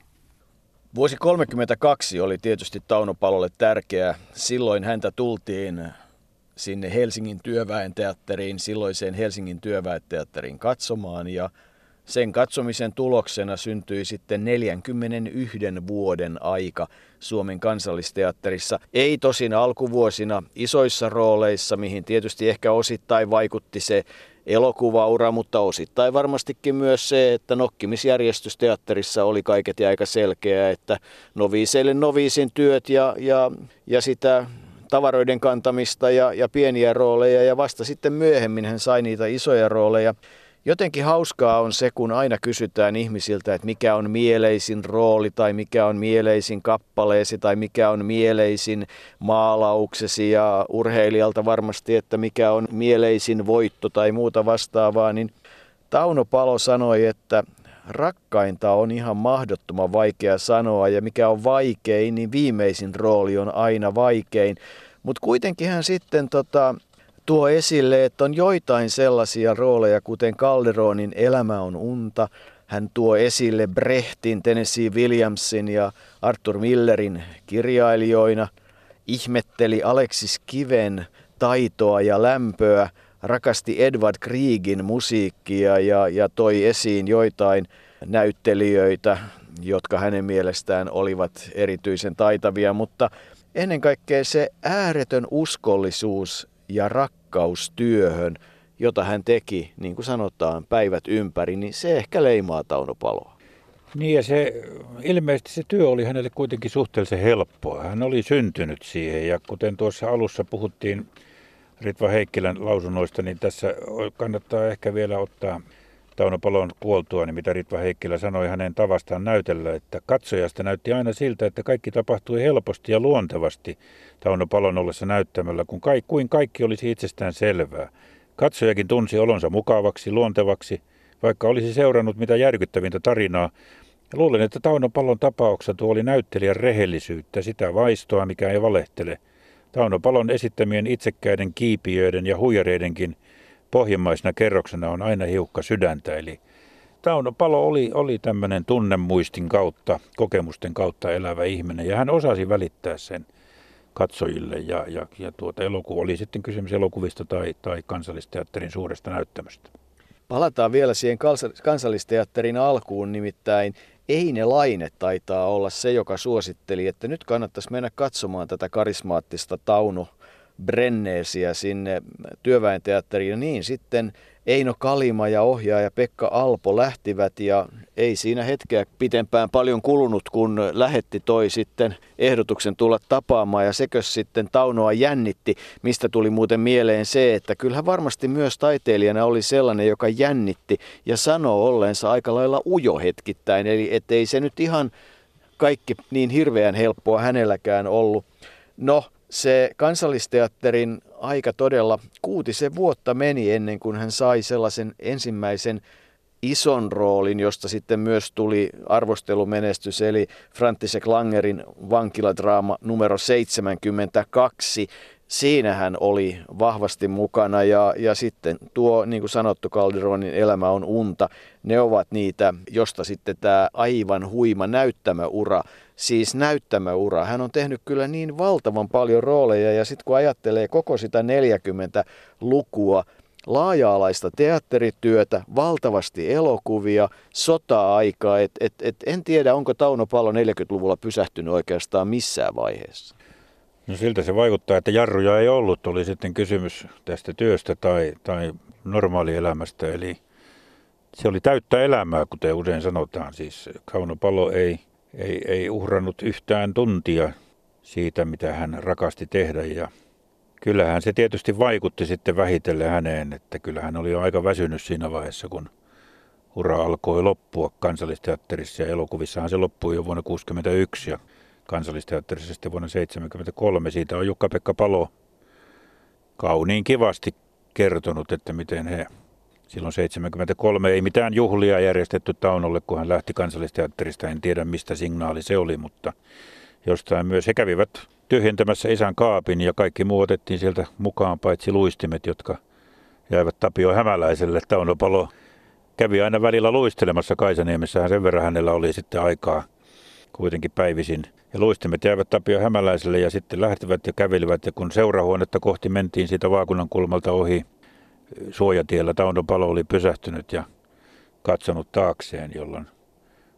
Vuosi 32 oli tietysti Tauno Palolle tärkeä. Silloin häntä tultiin sinne Helsingin työväen teatteriin, silloiseen Helsingin työväenteatteriin katsomaan ja sen katsomisen tuloksena syntyi sitten 41 vuoden aika Suomen kansallisteatterissa. Ei tosin alkuvuosina isoissa rooleissa, mihin tietysti ehkä osittain vaikutti se elokuvaura, mutta osittain varmastikin myös se, että nokkimisjärjestys teatterissa oli kaiket ja aika selkeä, että noviiseille noviisin työt ja, ja, ja sitä tavaroiden kantamista ja, ja pieniä rooleja ja vasta sitten myöhemmin hän sai niitä isoja rooleja. Jotenkin hauskaa on se, kun aina kysytään ihmisiltä, että mikä on mieleisin rooli tai mikä on mieleisin kappaleesi tai mikä on mieleisin maalauksesi ja urheilijalta varmasti, että mikä on mieleisin voitto tai muuta vastaavaa, niin Tauno Palo sanoi, että rakkainta on ihan mahdottoman vaikea sanoa ja mikä on vaikein, niin viimeisin rooli on aina vaikein. Mutta kuitenkin hän sitten tota, tuo esille, että on joitain sellaisia rooleja, kuten Calderonin Elämä on unta. Hän tuo esille Brechtin, Tennessee Williamsin ja Arthur Millerin kirjailijoina. Ihmetteli Alexis Kiven taitoa ja lämpöä, rakasti Edward Kriegin musiikkia ja, ja toi esiin joitain näyttelijöitä, jotka hänen mielestään olivat erityisen taitavia, mutta ennen kaikkea se ääretön uskollisuus ja rakkaus työhön, jota hän teki, niin kuin sanotaan, päivät ympäri, niin se ehkä leimaa Tauno Paloa. Niin ja se, ilmeisesti se työ oli hänelle kuitenkin suhteellisen helppoa. Hän oli syntynyt siihen ja kuten tuossa alussa puhuttiin Ritva Heikkilän lausunnoista, niin tässä kannattaa ehkä vielä ottaa Tauno Palon kuoltua, niin mitä Ritva Heikkilä sanoi hänen tavastaan näytellä, että katsojasta näytti aina siltä, että kaikki tapahtui helposti ja luontevasti Tauno Palon ollessa näyttämällä, kun kaikki, kuin kaikki olisi itsestään selvää. Katsojakin tunsi olonsa mukavaksi, luontevaksi, vaikka olisi seurannut mitä järkyttävintä tarinaa. Ja luulen, että Tauno Palon tapauksessa tuo oli näyttelijän rehellisyyttä, sitä vaistoa, mikä ei valehtele. Tauno Palon esittämien itsekkäiden kiipiöiden ja huijareidenkin pohjimmaisena kerroksena on aina hiukka sydäntä. Eli Tauno Palo oli, oli tämmöinen tunnemuistin kautta, kokemusten kautta elävä ihminen ja hän osasi välittää sen katsojille ja, ja, ja tuota elokuva oli sitten kysymys elokuvista tai, tai kansallisteatterin suuresta näyttämöstä. Palataan vielä siihen kansallisteatterin alkuun, nimittäin Eine Laine taitaa olla se, joka suositteli, että nyt kannattaisi mennä katsomaan tätä karismaattista Tauno Brenneesiä sinne työväenteatteriin. Ja niin sitten Eino Kalima ja ohjaaja Pekka Alpo lähtivät ja ei siinä hetkeä pitempään paljon kulunut, kun lähetti toi sitten ehdotuksen tulla tapaamaan ja sekö sitten Taunoa jännitti, mistä tuli muuten mieleen se, että kyllähän varmasti myös taiteilijana oli sellainen, joka jännitti ja sanoo olleensa aika lailla ujo hetkittäin, eli ettei se nyt ihan kaikki niin hirveän helppoa hänelläkään ollut. No, se kansallisteatterin aika todella kuutisen vuotta meni ennen kuin hän sai sellaisen ensimmäisen ison roolin, josta sitten myös tuli arvostelumenestys, eli Frantisek Langerin vankiladraama numero 72. Siinä hän oli vahvasti mukana ja, ja sitten tuo, niin kuin sanottu, Calderonin elämä on unta. Ne ovat niitä, josta sitten tämä aivan huima näyttämäura siis näyttämäura. Hän on tehnyt kyllä niin valtavan paljon rooleja ja sitten kun ajattelee koko sitä 40 lukua, laaja-alaista teatterityötä, valtavasti elokuvia, sota-aikaa. Et, et, et en tiedä, onko Tauno Palo 40-luvulla pysähtynyt oikeastaan missään vaiheessa. No siltä se vaikuttaa, että jarruja ei ollut. Oli sitten kysymys tästä työstä tai, tai normaalielämästä. Eli se oli täyttä elämää, kuten usein sanotaan. Siis Kauno Palo ei ei, ei uhrannut yhtään tuntia siitä, mitä hän rakasti tehdä. Ja kyllähän se tietysti vaikutti sitten vähitellen häneen, että kyllähän oli jo aika väsynyt siinä vaiheessa, kun ura alkoi loppua kansallisteatterissa ja elokuvissahan se loppui jo vuonna 1961 ja kansallisteatterissa sitten vuonna 1973. Siitä on Jukka-Pekka Palo kauniin kivasti kertonut, että miten he Silloin 73 ei mitään juhlia järjestetty Taunolle, kun hän lähti kansallisteatterista. En tiedä, mistä signaali se oli, mutta jostain myös he kävivät tyhjentämässä isän kaapin ja kaikki muu otettiin sieltä mukaan, paitsi luistimet, jotka jäivät Tapio Hämäläiselle. Tauno Palo kävi aina välillä luistelemassa Kaisaniemessä, sen verran hänellä oli sitten aikaa kuitenkin päivisin. Ja luistimet jäivät Tapio Hämäläiselle ja sitten lähtivät ja kävelivät ja kun seurahuonetta kohti mentiin siitä vaakunan kulmalta ohi, suojatiellä Tauno Palo oli pysähtynyt ja katsonut taakseen, jolloin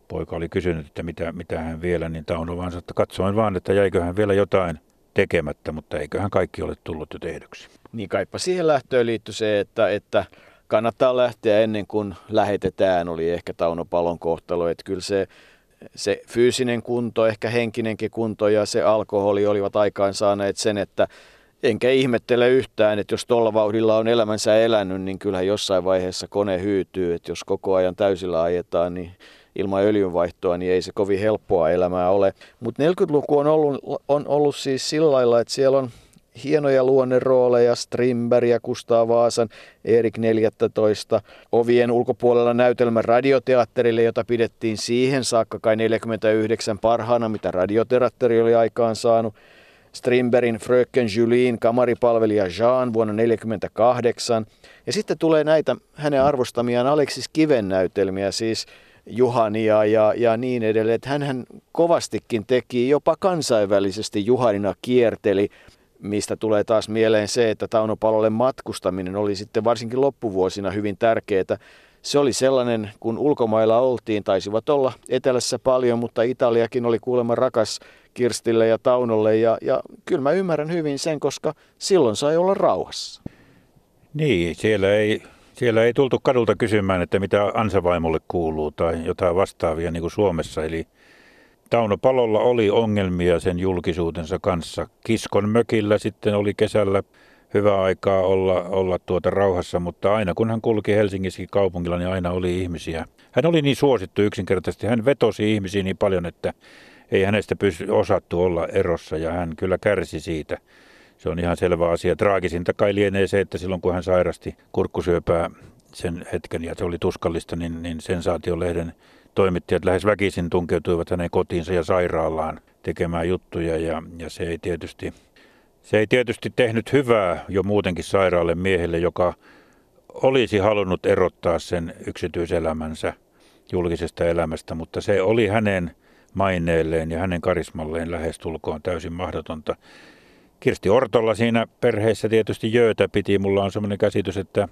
poika oli kysynyt, että mitä, mitä hän vielä, niin Tauno vaan sanoi, että katsoin vaan, että jäiköhän vielä jotain tekemättä, mutta eiköhän kaikki ole tullut jo tehdyksi. Niin kaipa siihen lähtöön liittyi se, että, että kannattaa lähteä ennen kuin lähetetään, oli ehkä Tauno Palon kohtalo. Että kyllä se, se fyysinen kunto, ehkä henkinenkin kunto ja se alkoholi olivat aikaan saaneet sen, että enkä ihmettele yhtään, että jos tuolla vauhdilla on elämänsä elänyt, niin kyllä jossain vaiheessa kone hyytyy. Että jos koko ajan täysillä ajetaan, niin ilman öljynvaihtoa, niin ei se kovin helppoa elämää ole. Mutta 40-luku on ollut, on ollut siis sillä lailla, että siellä on hienoja luonnerooleja, Strindberg ja Kustaa Vaasan, Erik 14, ovien ulkopuolella näytelmä radioteatterille, jota pidettiin siihen saakka kai 49 parhaana, mitä radioteatteri oli aikaan saanut. Strindbergin Fröken Julien kamaripalvelija Jean vuonna 1948. Ja sitten tulee näitä hänen arvostamiaan Alexis Kiven näytelmiä, siis Juhania ja, ja niin edelleen. Että hän kovastikin teki, jopa kansainvälisesti Juhanina kierteli mistä tulee taas mieleen se, että Taunopalolle matkustaminen oli sitten varsinkin loppuvuosina hyvin tärkeää. Se oli sellainen, kun ulkomailla oltiin, taisivat olla etelässä paljon, mutta Italiakin oli kuulemma rakas Kirstille ja Taunolle. Ja, ja kyllä mä ymmärrän hyvin sen, koska silloin sai olla rauhassa. Niin, siellä ei, siellä ei tultu kadulta kysymään, että mitä ansavaimolle kuuluu tai jotain vastaavia niin kuin Suomessa. Eli Tauno Palolla oli ongelmia sen julkisuutensa kanssa. Kiskon mökillä sitten oli kesällä hyvä aikaa olla, olla tuota rauhassa, mutta aina kun hän kulki Helsingissä kaupungilla, niin aina oli ihmisiä. Hän oli niin suosittu yksinkertaisesti. Hän vetosi ihmisiin niin paljon, että ei hänestä pysy osattu olla erossa ja hän kyllä kärsi siitä. Se on ihan selvä asia. Traagisinta kai lienee se, että silloin kun hän sairasti kurkkusyöpää sen hetken ja se oli tuskallista, niin, niin sensaatiolehden toimittajat lähes väkisin tunkeutuivat hänen kotiinsa ja sairaalaan tekemään juttuja ja, ja se, ei tietysti, se ei tietysti tehnyt hyvää jo muutenkin sairaalle miehelle, joka olisi halunnut erottaa sen yksityiselämänsä julkisesta elämästä, mutta se oli hänen maineelleen ja hänen karismalleen lähestulkoon täysin mahdotonta. Kirsti Ortolla siinä perheessä tietysti jöötä piti. Mulla on sellainen käsitys, että,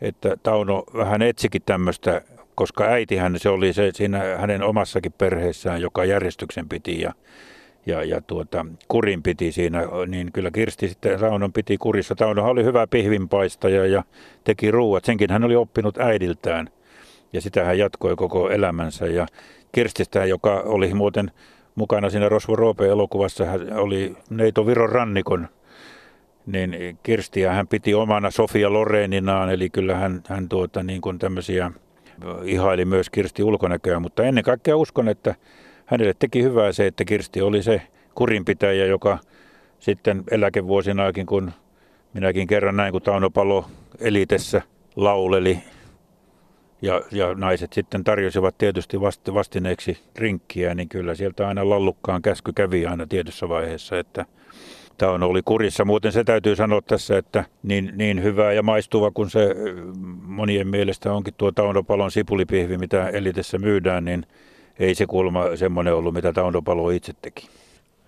että Tauno vähän etsikin tämmöistä koska äitihän se oli se siinä hänen omassakin perheessään, joka järjestyksen piti ja, ja, ja tuota, kurin piti siinä, niin kyllä Kirsti sitten Saunon piti kurissa. Taunohan oli hyvä pihvinpaistaja ja teki ruuat. Senkin hän oli oppinut äidiltään ja sitä hän jatkoi koko elämänsä. Ja Kirstistä, joka oli muuten mukana siinä Rosvo Roope-elokuvassa, hän oli Neito Viron rannikon niin Kirstiä hän piti omana Sofia Loreninaan, eli kyllä hän, hän tuota, niin kuin tämmöisiä ihaili myös Kirsti ulkonäköä, mutta ennen kaikkea uskon, että hänelle teki hyvää se, että Kirsti oli se kurinpitäjä, joka sitten eläkevuosinaakin, kun minäkin kerran näin, kun Tauno Palo elitessä lauleli ja, ja naiset sitten tarjosivat tietysti vasti, vastineeksi rinkkiä, niin kyllä sieltä aina lallukkaan käsky kävi aina tietyssä vaiheessa, että on oli kurissa. Muuten se täytyy sanoa tässä, että niin, niin hyvää ja maistuva kuin se monien mielestä onkin tuo Taunopalon sipulipihvi, mitä elitessä myydään, niin ei se kuulemma semmoinen ollut, mitä Taunopalo itse teki.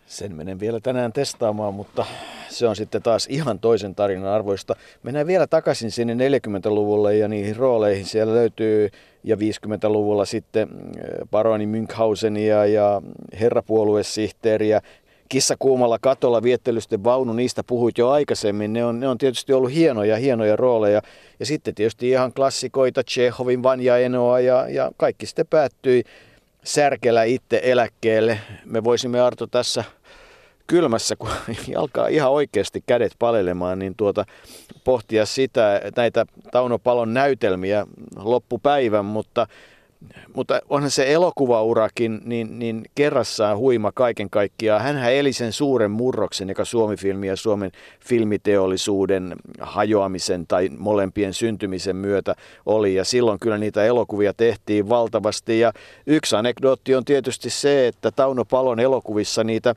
Sen menen vielä tänään testaamaan, mutta se on sitten taas ihan toisen tarinan arvoista. Mennään vielä takaisin sinne 40-luvulle ja niihin rooleihin. Siellä löytyy ja 50-luvulla sitten baroni Münchhausenia ja herrapuoluesihteeriä Kissa kuumalla katolla viettelysten vaunu, niistä puhuit jo aikaisemmin. Ne on, ne on tietysti ollut hienoja, hienoja rooleja. Ja sitten tietysti ihan klassikoita, Chehovin Vanja Enoa ja, ja kaikki sitten päättyi särkellä itse eläkkeelle. Me voisimme Arto tässä kylmässä, kun alkaa ihan oikeasti kädet palelemaan, niin tuota, pohtia sitä, näitä Tauno Palon näytelmiä loppupäivän, mutta mutta onhan se elokuvaurakin niin, niin kerrassaan huima kaiken kaikkiaan. Hänhän eli sen suuren murroksen, joka Suomi-filmi ja Suomen filmiteollisuuden hajoamisen tai molempien syntymisen myötä oli. Ja silloin kyllä niitä elokuvia tehtiin valtavasti. Ja yksi anekdootti on tietysti se, että Tauno Palon elokuvissa niitä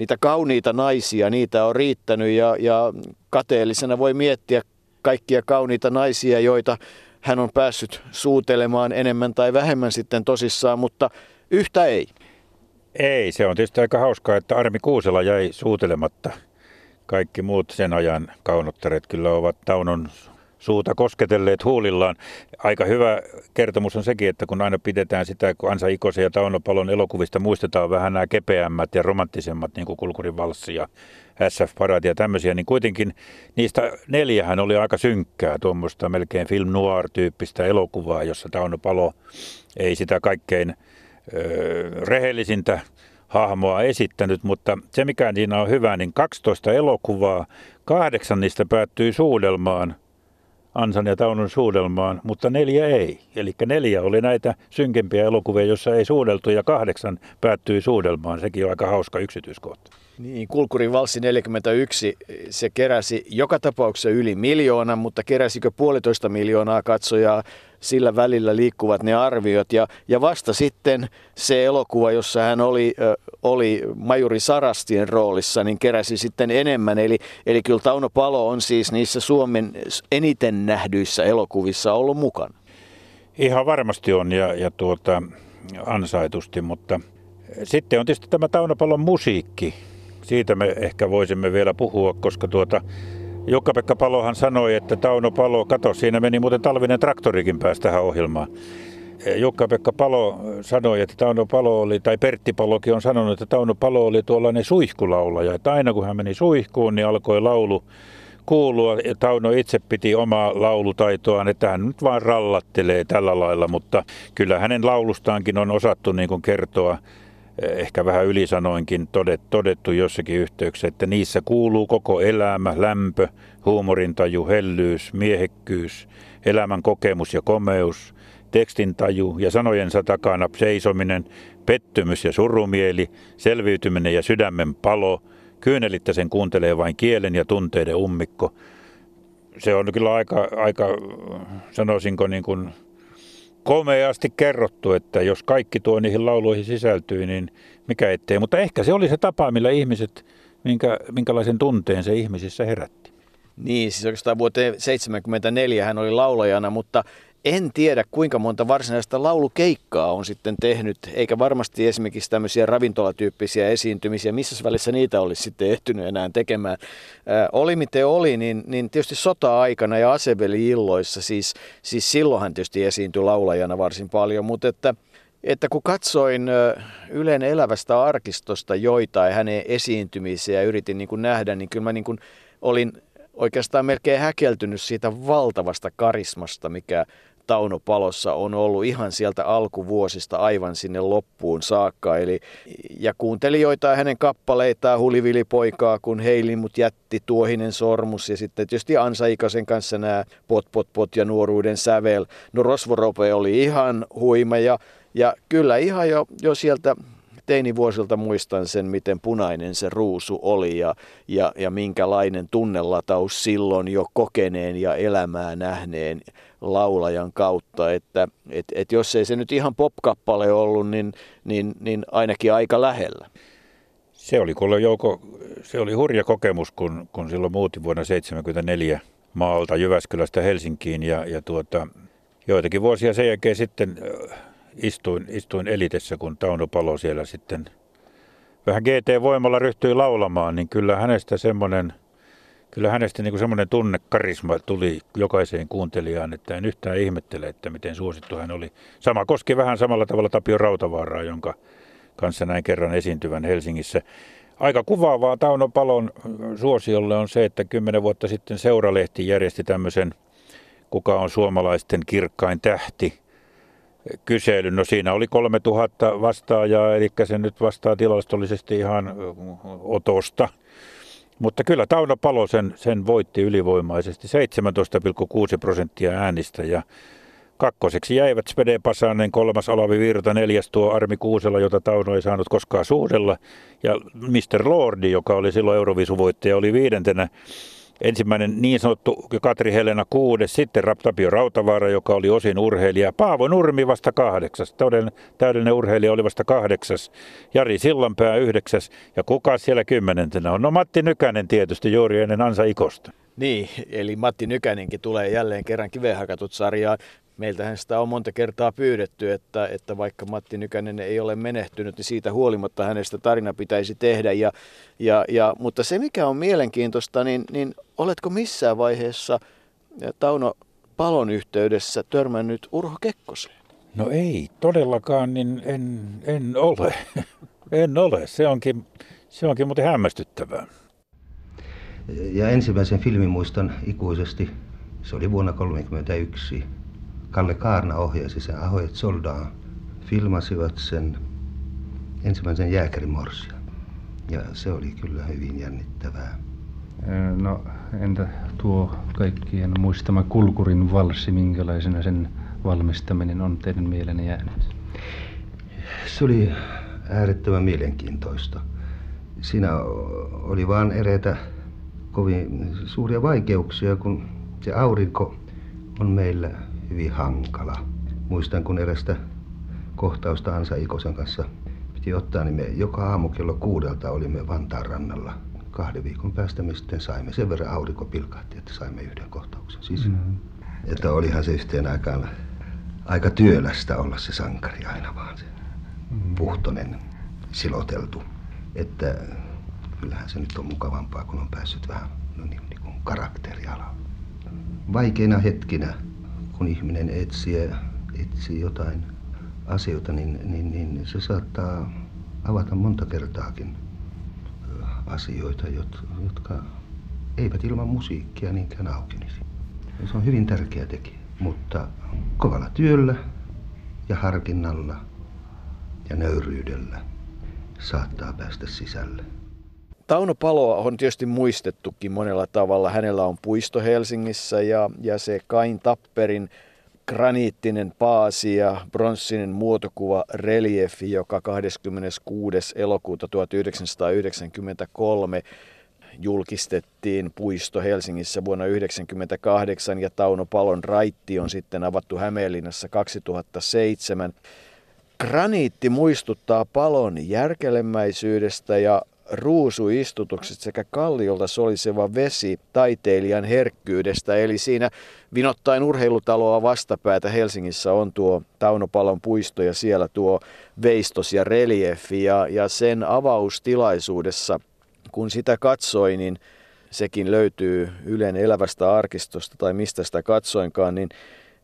niitä kauniita naisia, niitä on riittänyt ja, ja kateellisena voi miettiä kaikkia kauniita naisia, joita hän on päässyt suutelemaan enemmän tai vähemmän sitten tosissaan, mutta yhtä ei. Ei, se on tietysti aika hauskaa, että Armi Kuusela jäi suutelematta. Kaikki muut sen ajan kaunottaret kyllä ovat Taunon suuta kosketelleet huulillaan. Aika hyvä kertomus on sekin, että kun aina pidetään sitä, kun Ansa Ikosen ja Tauno Palon elokuvista muistetaan vähän nämä kepeämmät ja romanttisemmat, niin kuin Kulkurin valssi ja SF-parati ja tämmöisiä, niin kuitenkin niistä neljähän oli aika synkkää, tuommoista melkein film noir-tyyppistä elokuvaa, jossa Tauno Palo ei sitä kaikkein ö, rehellisintä hahmoa esittänyt, mutta se mikä siinä on hyvä, niin 12 elokuvaa, kahdeksan niistä päättyi suudelmaan, Ansan ja Taunon suudelmaan, mutta neljä ei. Eli neljä oli näitä synkempiä elokuvia, joissa ei suudeltu ja kahdeksan päättyi suudelmaan. Sekin on aika hauska yksityiskohta. Niin, Kulkurin valssi 41, se keräsi joka tapauksessa yli miljoona, mutta keräsikö puolitoista miljoonaa katsojaa, sillä välillä liikkuvat ne arviot. Ja, ja vasta sitten se elokuva, jossa hän oli, oli Majuri Sarastien roolissa, niin keräsi sitten enemmän. Eli, eli kyllä Tauno Palo on siis niissä Suomen eniten nähdyissä elokuvissa ollut mukana. Ihan varmasti on ja, ja tuota, ansaitusti, mutta sitten on tietysti tämä Tauno Palon musiikki siitä me ehkä voisimme vielä puhua, koska tuota, Jukka-Pekka Palohan sanoi, että Tauno Palo, kato, siinä meni muuten talvinen traktorikin päästä tähän ohjelmaan. Jukka-Pekka Palo sanoi, että Tauno Palo oli, tai Pertti Palokin on sanonut, että Tauno Palo oli tuollainen suihkulaulaja. Että aina kun hän meni suihkuun, niin alkoi laulu kuulua. Tauno itse piti omaa laulutaitoaan, että hän nyt vaan rallattelee tällä lailla, mutta kyllä hänen laulustaankin on osattu niin kuin kertoa ehkä vähän ylisanoinkin todettu jossakin yhteyksessä, että niissä kuuluu koko elämä, lämpö, huumorintaju, hellyys, miehekkyys, elämän kokemus ja komeus, tekstintaju ja sanojensa takana seisominen, pettymys ja surumieli, selviytyminen ja sydämen palo, kyynelittä sen kuuntelee vain kielen ja tunteiden ummikko. Se on kyllä aika, aika sanoisinko niin kuin komeasti kerrottu, että jos kaikki tuo niihin lauluihin sisältyy, niin mikä ettei. Mutta ehkä se oli se tapa, millä ihmiset, minkä, minkälaisen tunteen se ihmisissä herätti. Niin, siis oikeastaan vuoteen 1974 hän oli laulajana, mutta en tiedä kuinka monta varsinaista laulukeikkaa on sitten tehnyt, eikä varmasti esimerkiksi tämmöisiä ravintolatyyppisiä esiintymisiä, missä välissä niitä olisi sitten ehtynyt enää tekemään. Ää, oli miten oli, niin, niin tietysti sota-aikana ja aseveli-illoissa, siis, siis silloinhan tietysti esiintyi laulajana varsin paljon, mutta että että kun katsoin Ylen elävästä arkistosta joitain hänen esiintymisiä ja yritin niin kuin nähdä, niin kyllä mä niin kuin olin oikeastaan melkein häkeltynyt siitä valtavasta karismasta, mikä Tauno Palossa on ollut ihan sieltä alkuvuosista aivan sinne loppuun saakka. Eli, ja kuuntelin joitain hänen kappaleitaan, Hulivilipoikaa, kun Heili mut jätti, Tuohinen sormus ja sitten tietysti Ansa Ikasen kanssa nämä Pot Pot Pot ja Nuoruuden sävel. No Rosvorope oli ihan huima ja, ja kyllä ihan jo, jo sieltä teinivuosilta muistan sen, miten punainen se ruusu oli ja, ja, ja minkälainen tunnelataus silloin jo kokeneen ja elämää nähneen laulajan kautta, että et, et jos ei se nyt ihan popkappale ollut, niin, niin, niin ainakin aika lähellä. Se oli kuule Jouko, se oli hurja kokemus, kun, kun silloin muutin vuonna 1974 maalta Jyväskylästä Helsinkiin ja, ja tuota, joitakin vuosia sen jälkeen sitten istuin, istuin elitessä, kun Tauno Palo siellä sitten vähän GT-voimalla ryhtyi laulamaan, niin kyllä hänestä semmoinen, kyllä hänestä niin semmoinen tunnekarisma tuli jokaiseen kuuntelijaan, että en yhtään ihmettele, että miten suosittu hän oli. Sama koski vähän samalla tavalla Tapio Rautavaaraa, jonka kanssa näin kerran esiintyvän Helsingissä. Aika kuvaavaa Tauno Palon suosiolle on se, että kymmenen vuotta sitten Seuralehti järjesti tämmöisen Kuka on suomalaisten kirkkain tähti – kyselyn. No siinä oli 3000 vastaajaa, eli se nyt vastaa tilastollisesti ihan otosta. Mutta kyllä Tauno Palo sen, sen voitti ylivoimaisesti 17,6 prosenttia äänistä ja kakkoseksi jäivät Spede Pasanen, kolmas Olavi Virta, neljäs tuo Armi Kuusela, jota Tauno ei saanut koskaan suudella ja Mr. Lordi, joka oli silloin Eurovisuvoittaja, oli viidentenä Ensimmäinen niin sanottu Katri Helena kuudes, sitten Raptapio Rautavaara, joka oli osin urheilija. Paavo Nurmi vasta kahdeksas, täydellinen, täydellinen urheilija oli vasta kahdeksas. Jari Sillanpää yhdeksäs ja kuka siellä kymmenentenä on? No Matti Nykänen tietysti juuri ennen Ansa Ikosta. Niin, eli Matti Nykänenkin tulee jälleen kerran kivehakatut sarjaan. Meiltähän sitä on monta kertaa pyydetty, että, että vaikka Matti Nykänen ei ole menehtynyt, niin siitä huolimatta hänestä tarina pitäisi tehdä. Ja, ja, ja, mutta se, mikä on mielenkiintoista, niin, niin oletko missään vaiheessa Tauno Palon yhteydessä törmännyt Urho Kekkoseen? No ei, todellakaan, niin en, en ole. en ole. Se onkin, se onkin muuten hämmästyttävää. Ja ensimmäisen filmin muistan ikuisesti, se oli vuonna 1931. Kalle Kaarna ohjasi sen, Ahoet Soldaan filmasivat sen ensimmäisen jääkärimorsia. Ja se oli kyllä hyvin jännittävää. No entä tuo kaikkien muistama Kulkurin valssi, minkälaisena sen valmistaminen on teidän mielenne jäänyt? Se oli äärettömän mielenkiintoista. Siinä oli vain eräitä kovin suuria vaikeuksia, kun se aurinko on meillä hyvin hankala. Muistan, kun erästä kohtausta Ansa Ikosen kanssa piti ottaa, niin me joka aamu kello kuudelta olimme Vantaan rannalla. Kahden viikon päästä me sitten saimme. Sen verran aurinko pilkahti, että saimme yhden kohtauksen. Siis, mm-hmm. Että olihan se yhteen aikaan aika työlästä olla se sankari aina vaan se mm-hmm. puhtonen siloteltu. Että kyllähän se nyt on mukavampaa, kun on päässyt vähän no niin, niin kuin karakterialalle. Vaikeina hetkinä, kun ihminen etsii, etsii jotain asioita, niin, niin, niin se saattaa avata monta kertaakin asioita, jotka eivät ilman musiikkia niinkään aukenisi. Se on hyvin tärkeä tekijä, mutta kovalla työllä ja harkinnalla ja nöyryydellä saattaa päästä sisälle. Tauno Paloa on tietysti muistettukin monella tavalla. Hänellä on puisto Helsingissä ja, ja se Kain Tapperin graniittinen paasi ja bronssinen muotokuva reliefi, joka 26. elokuuta 1993 julkistettiin puisto Helsingissä vuonna 1998 ja Tauno Palon raitti on sitten avattu Hämeenlinnassa 2007. Graniitti muistuttaa palon järkelemäisyydestä ja ruusuistutukset sekä kalliolta soliseva vesi taiteilijan herkkyydestä. Eli siinä vinottain urheilutaloa vastapäätä Helsingissä on tuo Taunopalon puisto ja siellä tuo veistos ja reliefi. Ja, ja sen avaustilaisuudessa, kun sitä katsoi, niin sekin löytyy Ylen elävästä arkistosta tai mistä sitä katsoinkaan, niin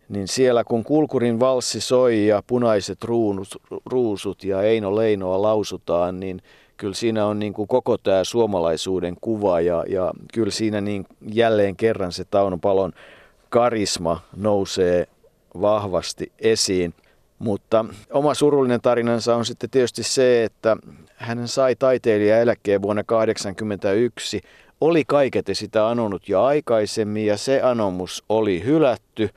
niin siellä kun Kulkurin valssi soi ja punaiset ruunut, ruusut ja Eino Leinoa lausutaan, niin kyllä siinä on niin kuin koko tämä suomalaisuuden kuva ja, ja kyllä siinä niin jälleen kerran se Tauno Palon karisma nousee vahvasti esiin. Mutta oma surullinen tarinansa on sitten tietysti se, että hän sai taiteilijaeläkkeen vuonna 1981, oli kaiketi sitä anonut jo aikaisemmin ja se anomus oli hylätty.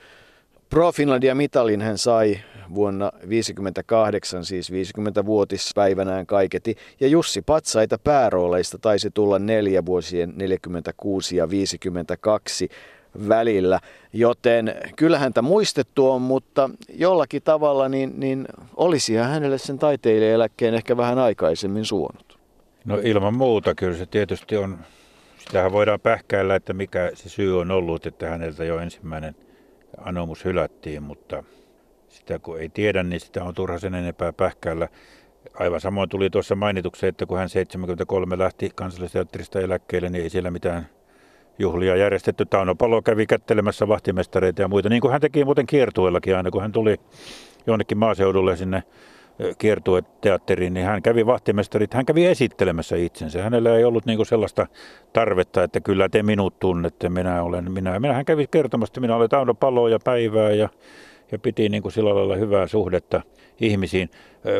Pro Finlandia mitalin hän sai vuonna 1958, siis 50-vuotispäivänään kaiketi, ja Jussi Patsaita päärooleista taisi tulla neljä vuosien 46 ja 52 välillä, joten kyllä häntä muistettu on, mutta jollakin tavalla niin, niin olisi hänelle sen taiteilijaeläkkeen ehkä vähän aikaisemmin suonut. No ilman muuta kyllä se tietysti on, sitähän voidaan pähkäillä, että mikä se syy on ollut, että häneltä jo ensimmäinen anomus hylättiin, mutta sitä kun ei tiedä, niin sitä on turha sen enempää pähkäillä. Aivan samoin tuli tuossa mainitukseen, että kun hän 73 lähti kansallisteatterista eläkkeelle, niin ei siellä mitään juhlia järjestetty. Tauno Palo kävi kättelemässä vahtimestareita ja muita, niin kuin hän teki muuten kiertueellakin aina, kun hän tuli jonnekin maaseudulle sinne kiertueteatteriin, niin hän kävi vahtimestarit, hän kävi esittelemässä itsensä. Hänellä ei ollut niin sellaista tarvetta, että kyllä te minut tunnette, minä olen minä. minä hän kävi kertomassa, että minä olen Tauno Paloa ja päivää ja ja piti niin kuin sillä lailla hyvää suhdetta ihmisiin.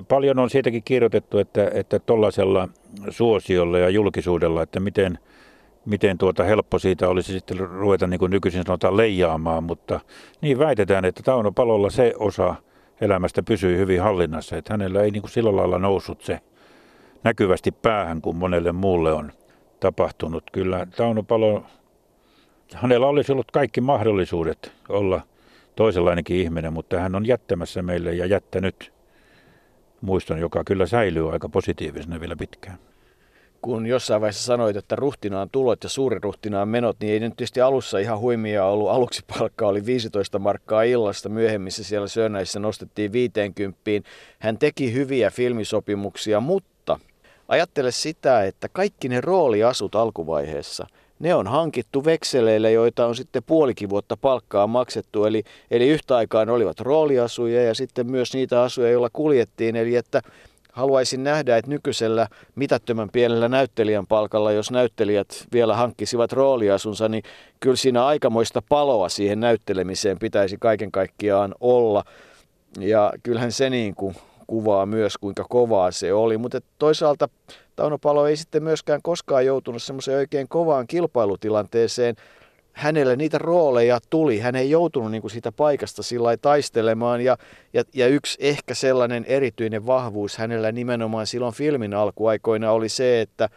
Paljon on siitäkin kirjoitettu, että, että tuollaisella suosiolla ja julkisuudella, että miten, miten tuota helppo siitä olisi sitten ruveta niin kuin nykyisin sanotaan leijaamaan, mutta niin väitetään, että Tauno Palolla se osa elämästä pysyi hyvin hallinnassa, että hänellä ei niin kuin sillä lailla noussut se näkyvästi päähän, kuin monelle muulle on tapahtunut. Kyllä Tauno Palo, hänellä olisi ollut kaikki mahdollisuudet olla – toisenlainenkin ihminen, mutta hän on jättämässä meille ja jättänyt muiston, joka kyllä säilyy aika positiivisena vielä pitkään. Kun jossain vaiheessa sanoit, että ruhtinaan tulot ja ruhtinaan menot, niin ei nyt tietysti alussa ihan huimia ollut. Aluksi palkka oli 15 markkaa illasta, myöhemmissä siellä Sörnäissä nostettiin 50. Hän teki hyviä filmisopimuksia, mutta ajattele sitä, että kaikki ne rooliasut alkuvaiheessa – ne on hankittu vekseleille, joita on sitten puolikin vuotta palkkaa maksettu. Eli, eli yhtä aikaa ne olivat rooliasuja ja sitten myös niitä asuja, joilla kuljettiin. Eli että haluaisin nähdä, että nykyisellä mitättömän pienellä näyttelijän palkalla, jos näyttelijät vielä hankkisivat rooliasunsa, niin kyllä siinä aikamoista paloa siihen näyttelemiseen pitäisi kaiken kaikkiaan olla. Ja kyllähän se niin kuin kuvaa myös, kuinka kovaa se oli. Mutta toisaalta Tauno Palo ei sitten myöskään koskaan joutunut semmoiseen oikein kovaan kilpailutilanteeseen. Hänelle niitä rooleja tuli. Hän ei joutunut niin kuin siitä paikasta sillä taistelemaan. Ja, ja, ja yksi ehkä sellainen erityinen vahvuus hänellä nimenomaan silloin filmin alkuaikoina oli se, että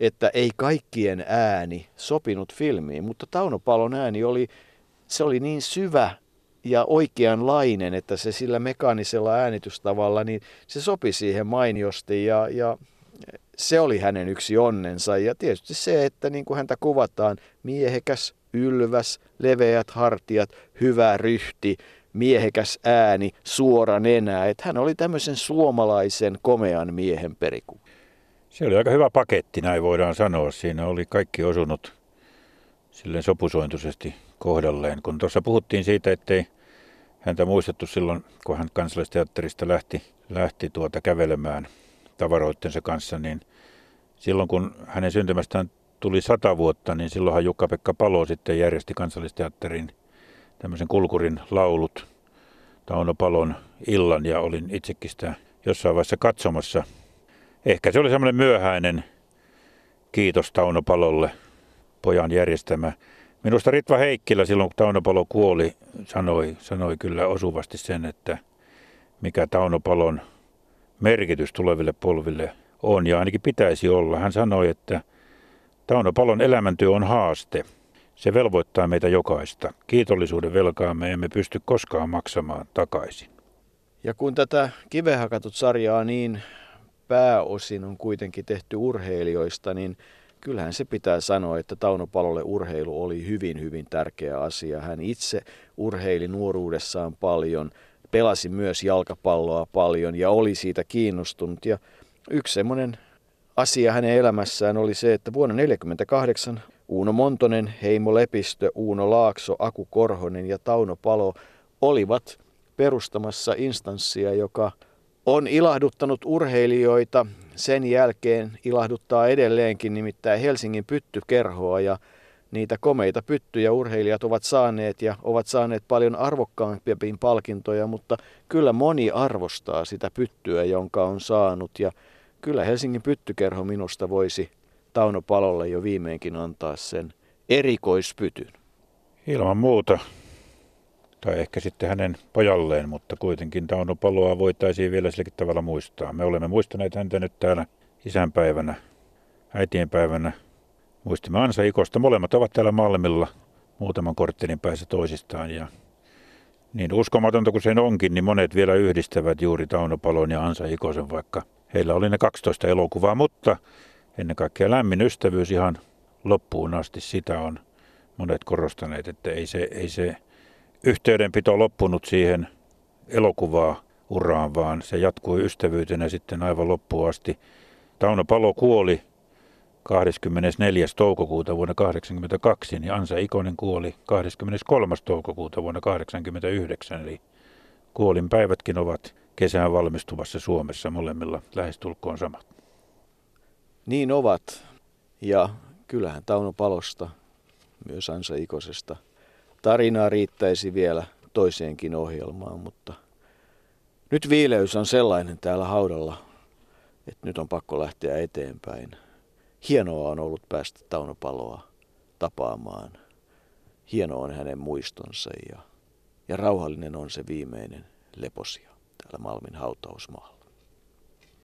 että ei kaikkien ääni sopinut filmiin, mutta Tauno Palon ääni oli, se oli niin syvä ja oikeanlainen, että se sillä mekaanisella äänitystavalla, niin se sopi siihen mainiosti ja, ja se oli hänen yksi onnensa. Ja tietysti se, että niin kuin häntä kuvataan, miehekäs, ylväs, leveät hartiat, hyvä ryhti, miehekäs ääni, suora nenä. Että hän oli tämmöisen suomalaisen komean miehen periku. Se oli aika hyvä paketti, näin voidaan sanoa. Siinä oli kaikki osunut silleen sopusointuisesti kohdalleen. Kun tuossa puhuttiin siitä, ettei häntä muistettu silloin, kun hän kansallisteatterista lähti, lähti tuota kävelemään tavaroittensa kanssa, niin silloin kun hänen syntymästään tuli sata vuotta, niin silloinhan Jukka-Pekka Palo sitten järjesti kansallisteatterin tämmöisen kulkurin laulut Tauno Palon illan ja olin itsekin sitä jossain vaiheessa katsomassa. Ehkä se oli semmoinen myöhäinen kiitos Tauno Palolle, pojan järjestämä. Minusta Ritva Heikkilä silloin, kun Tauno Palo kuoli, sanoi, sanoi kyllä osuvasti sen, että mikä Tauno Palon merkitys tuleville polville on ja ainakin pitäisi olla. Hän sanoi, että Tauno Palon elämäntyö on haaste. Se velvoittaa meitä jokaista. Kiitollisuuden velkaa me emme pysty koskaan maksamaan takaisin. Ja kun tätä kivehakatut sarjaa niin pääosin on kuitenkin tehty urheilijoista, niin kyllähän se pitää sanoa, että Tauno Palolle urheilu oli hyvin, hyvin tärkeä asia. Hän itse urheili nuoruudessaan paljon, pelasi myös jalkapalloa paljon ja oli siitä kiinnostunut. Ja yksi semmoinen asia hänen elämässään oli se, että vuonna 1948 Uuno Montonen, Heimo Lepistö, Uuno Laakso, Aku Korhonen ja Tauno Palo olivat perustamassa instanssia, joka on ilahduttanut urheilijoita sen jälkeen ilahduttaa edelleenkin nimittäin Helsingin pyttykerhoa ja niitä komeita pyttyjä urheilijat ovat saaneet ja ovat saaneet paljon arvokkaampia palkintoja, mutta kyllä moni arvostaa sitä pyttyä, jonka on saanut ja kyllä Helsingin pyttykerho minusta voisi Tauno Palolle jo viimeinkin antaa sen erikoispytyn. Ilman muuta tai ehkä sitten hänen pojalleen, mutta kuitenkin Tauno Paloa voitaisiin vielä silläkin tavalla muistaa. Me olemme muistaneet häntä nyt täällä isänpäivänä, äitienpäivänä. Muistimme Ansa Ikosta. Molemmat ovat täällä Malmilla muutaman korttelin päässä toisistaan. Ja niin uskomatonta kuin sen onkin, niin monet vielä yhdistävät juuri Tauno Palon ja Ansa Ikosen, vaikka heillä oli ne 12 elokuvaa. Mutta ennen kaikkea lämmin ystävyys ihan loppuun asti sitä on monet korostaneet, että ei se, ei se yhteydenpito loppunut siihen elokuvaa uraan, vaan se jatkui ystävyytenä sitten aivan loppuun asti. Tauno Palo kuoli 24. toukokuuta vuonna 1982, niin Ansa Ikonen kuoli 23. toukokuuta vuonna 1989, eli kuolinpäivätkin ovat kesään valmistuvassa Suomessa molemmilla lähestulkoon samat. Niin ovat, ja kyllähän Tauno Palosta, myös Ansa Ikosesta – Tarinaa riittäisi vielä toiseenkin ohjelmaan, mutta nyt viileys on sellainen täällä haudalla, että nyt on pakko lähteä eteenpäin. Hienoa on ollut päästä Tauno Paloa tapaamaan. Hieno on hänen muistonsa ja, ja rauhallinen on se viimeinen leposia täällä Malmin hautausmaalla.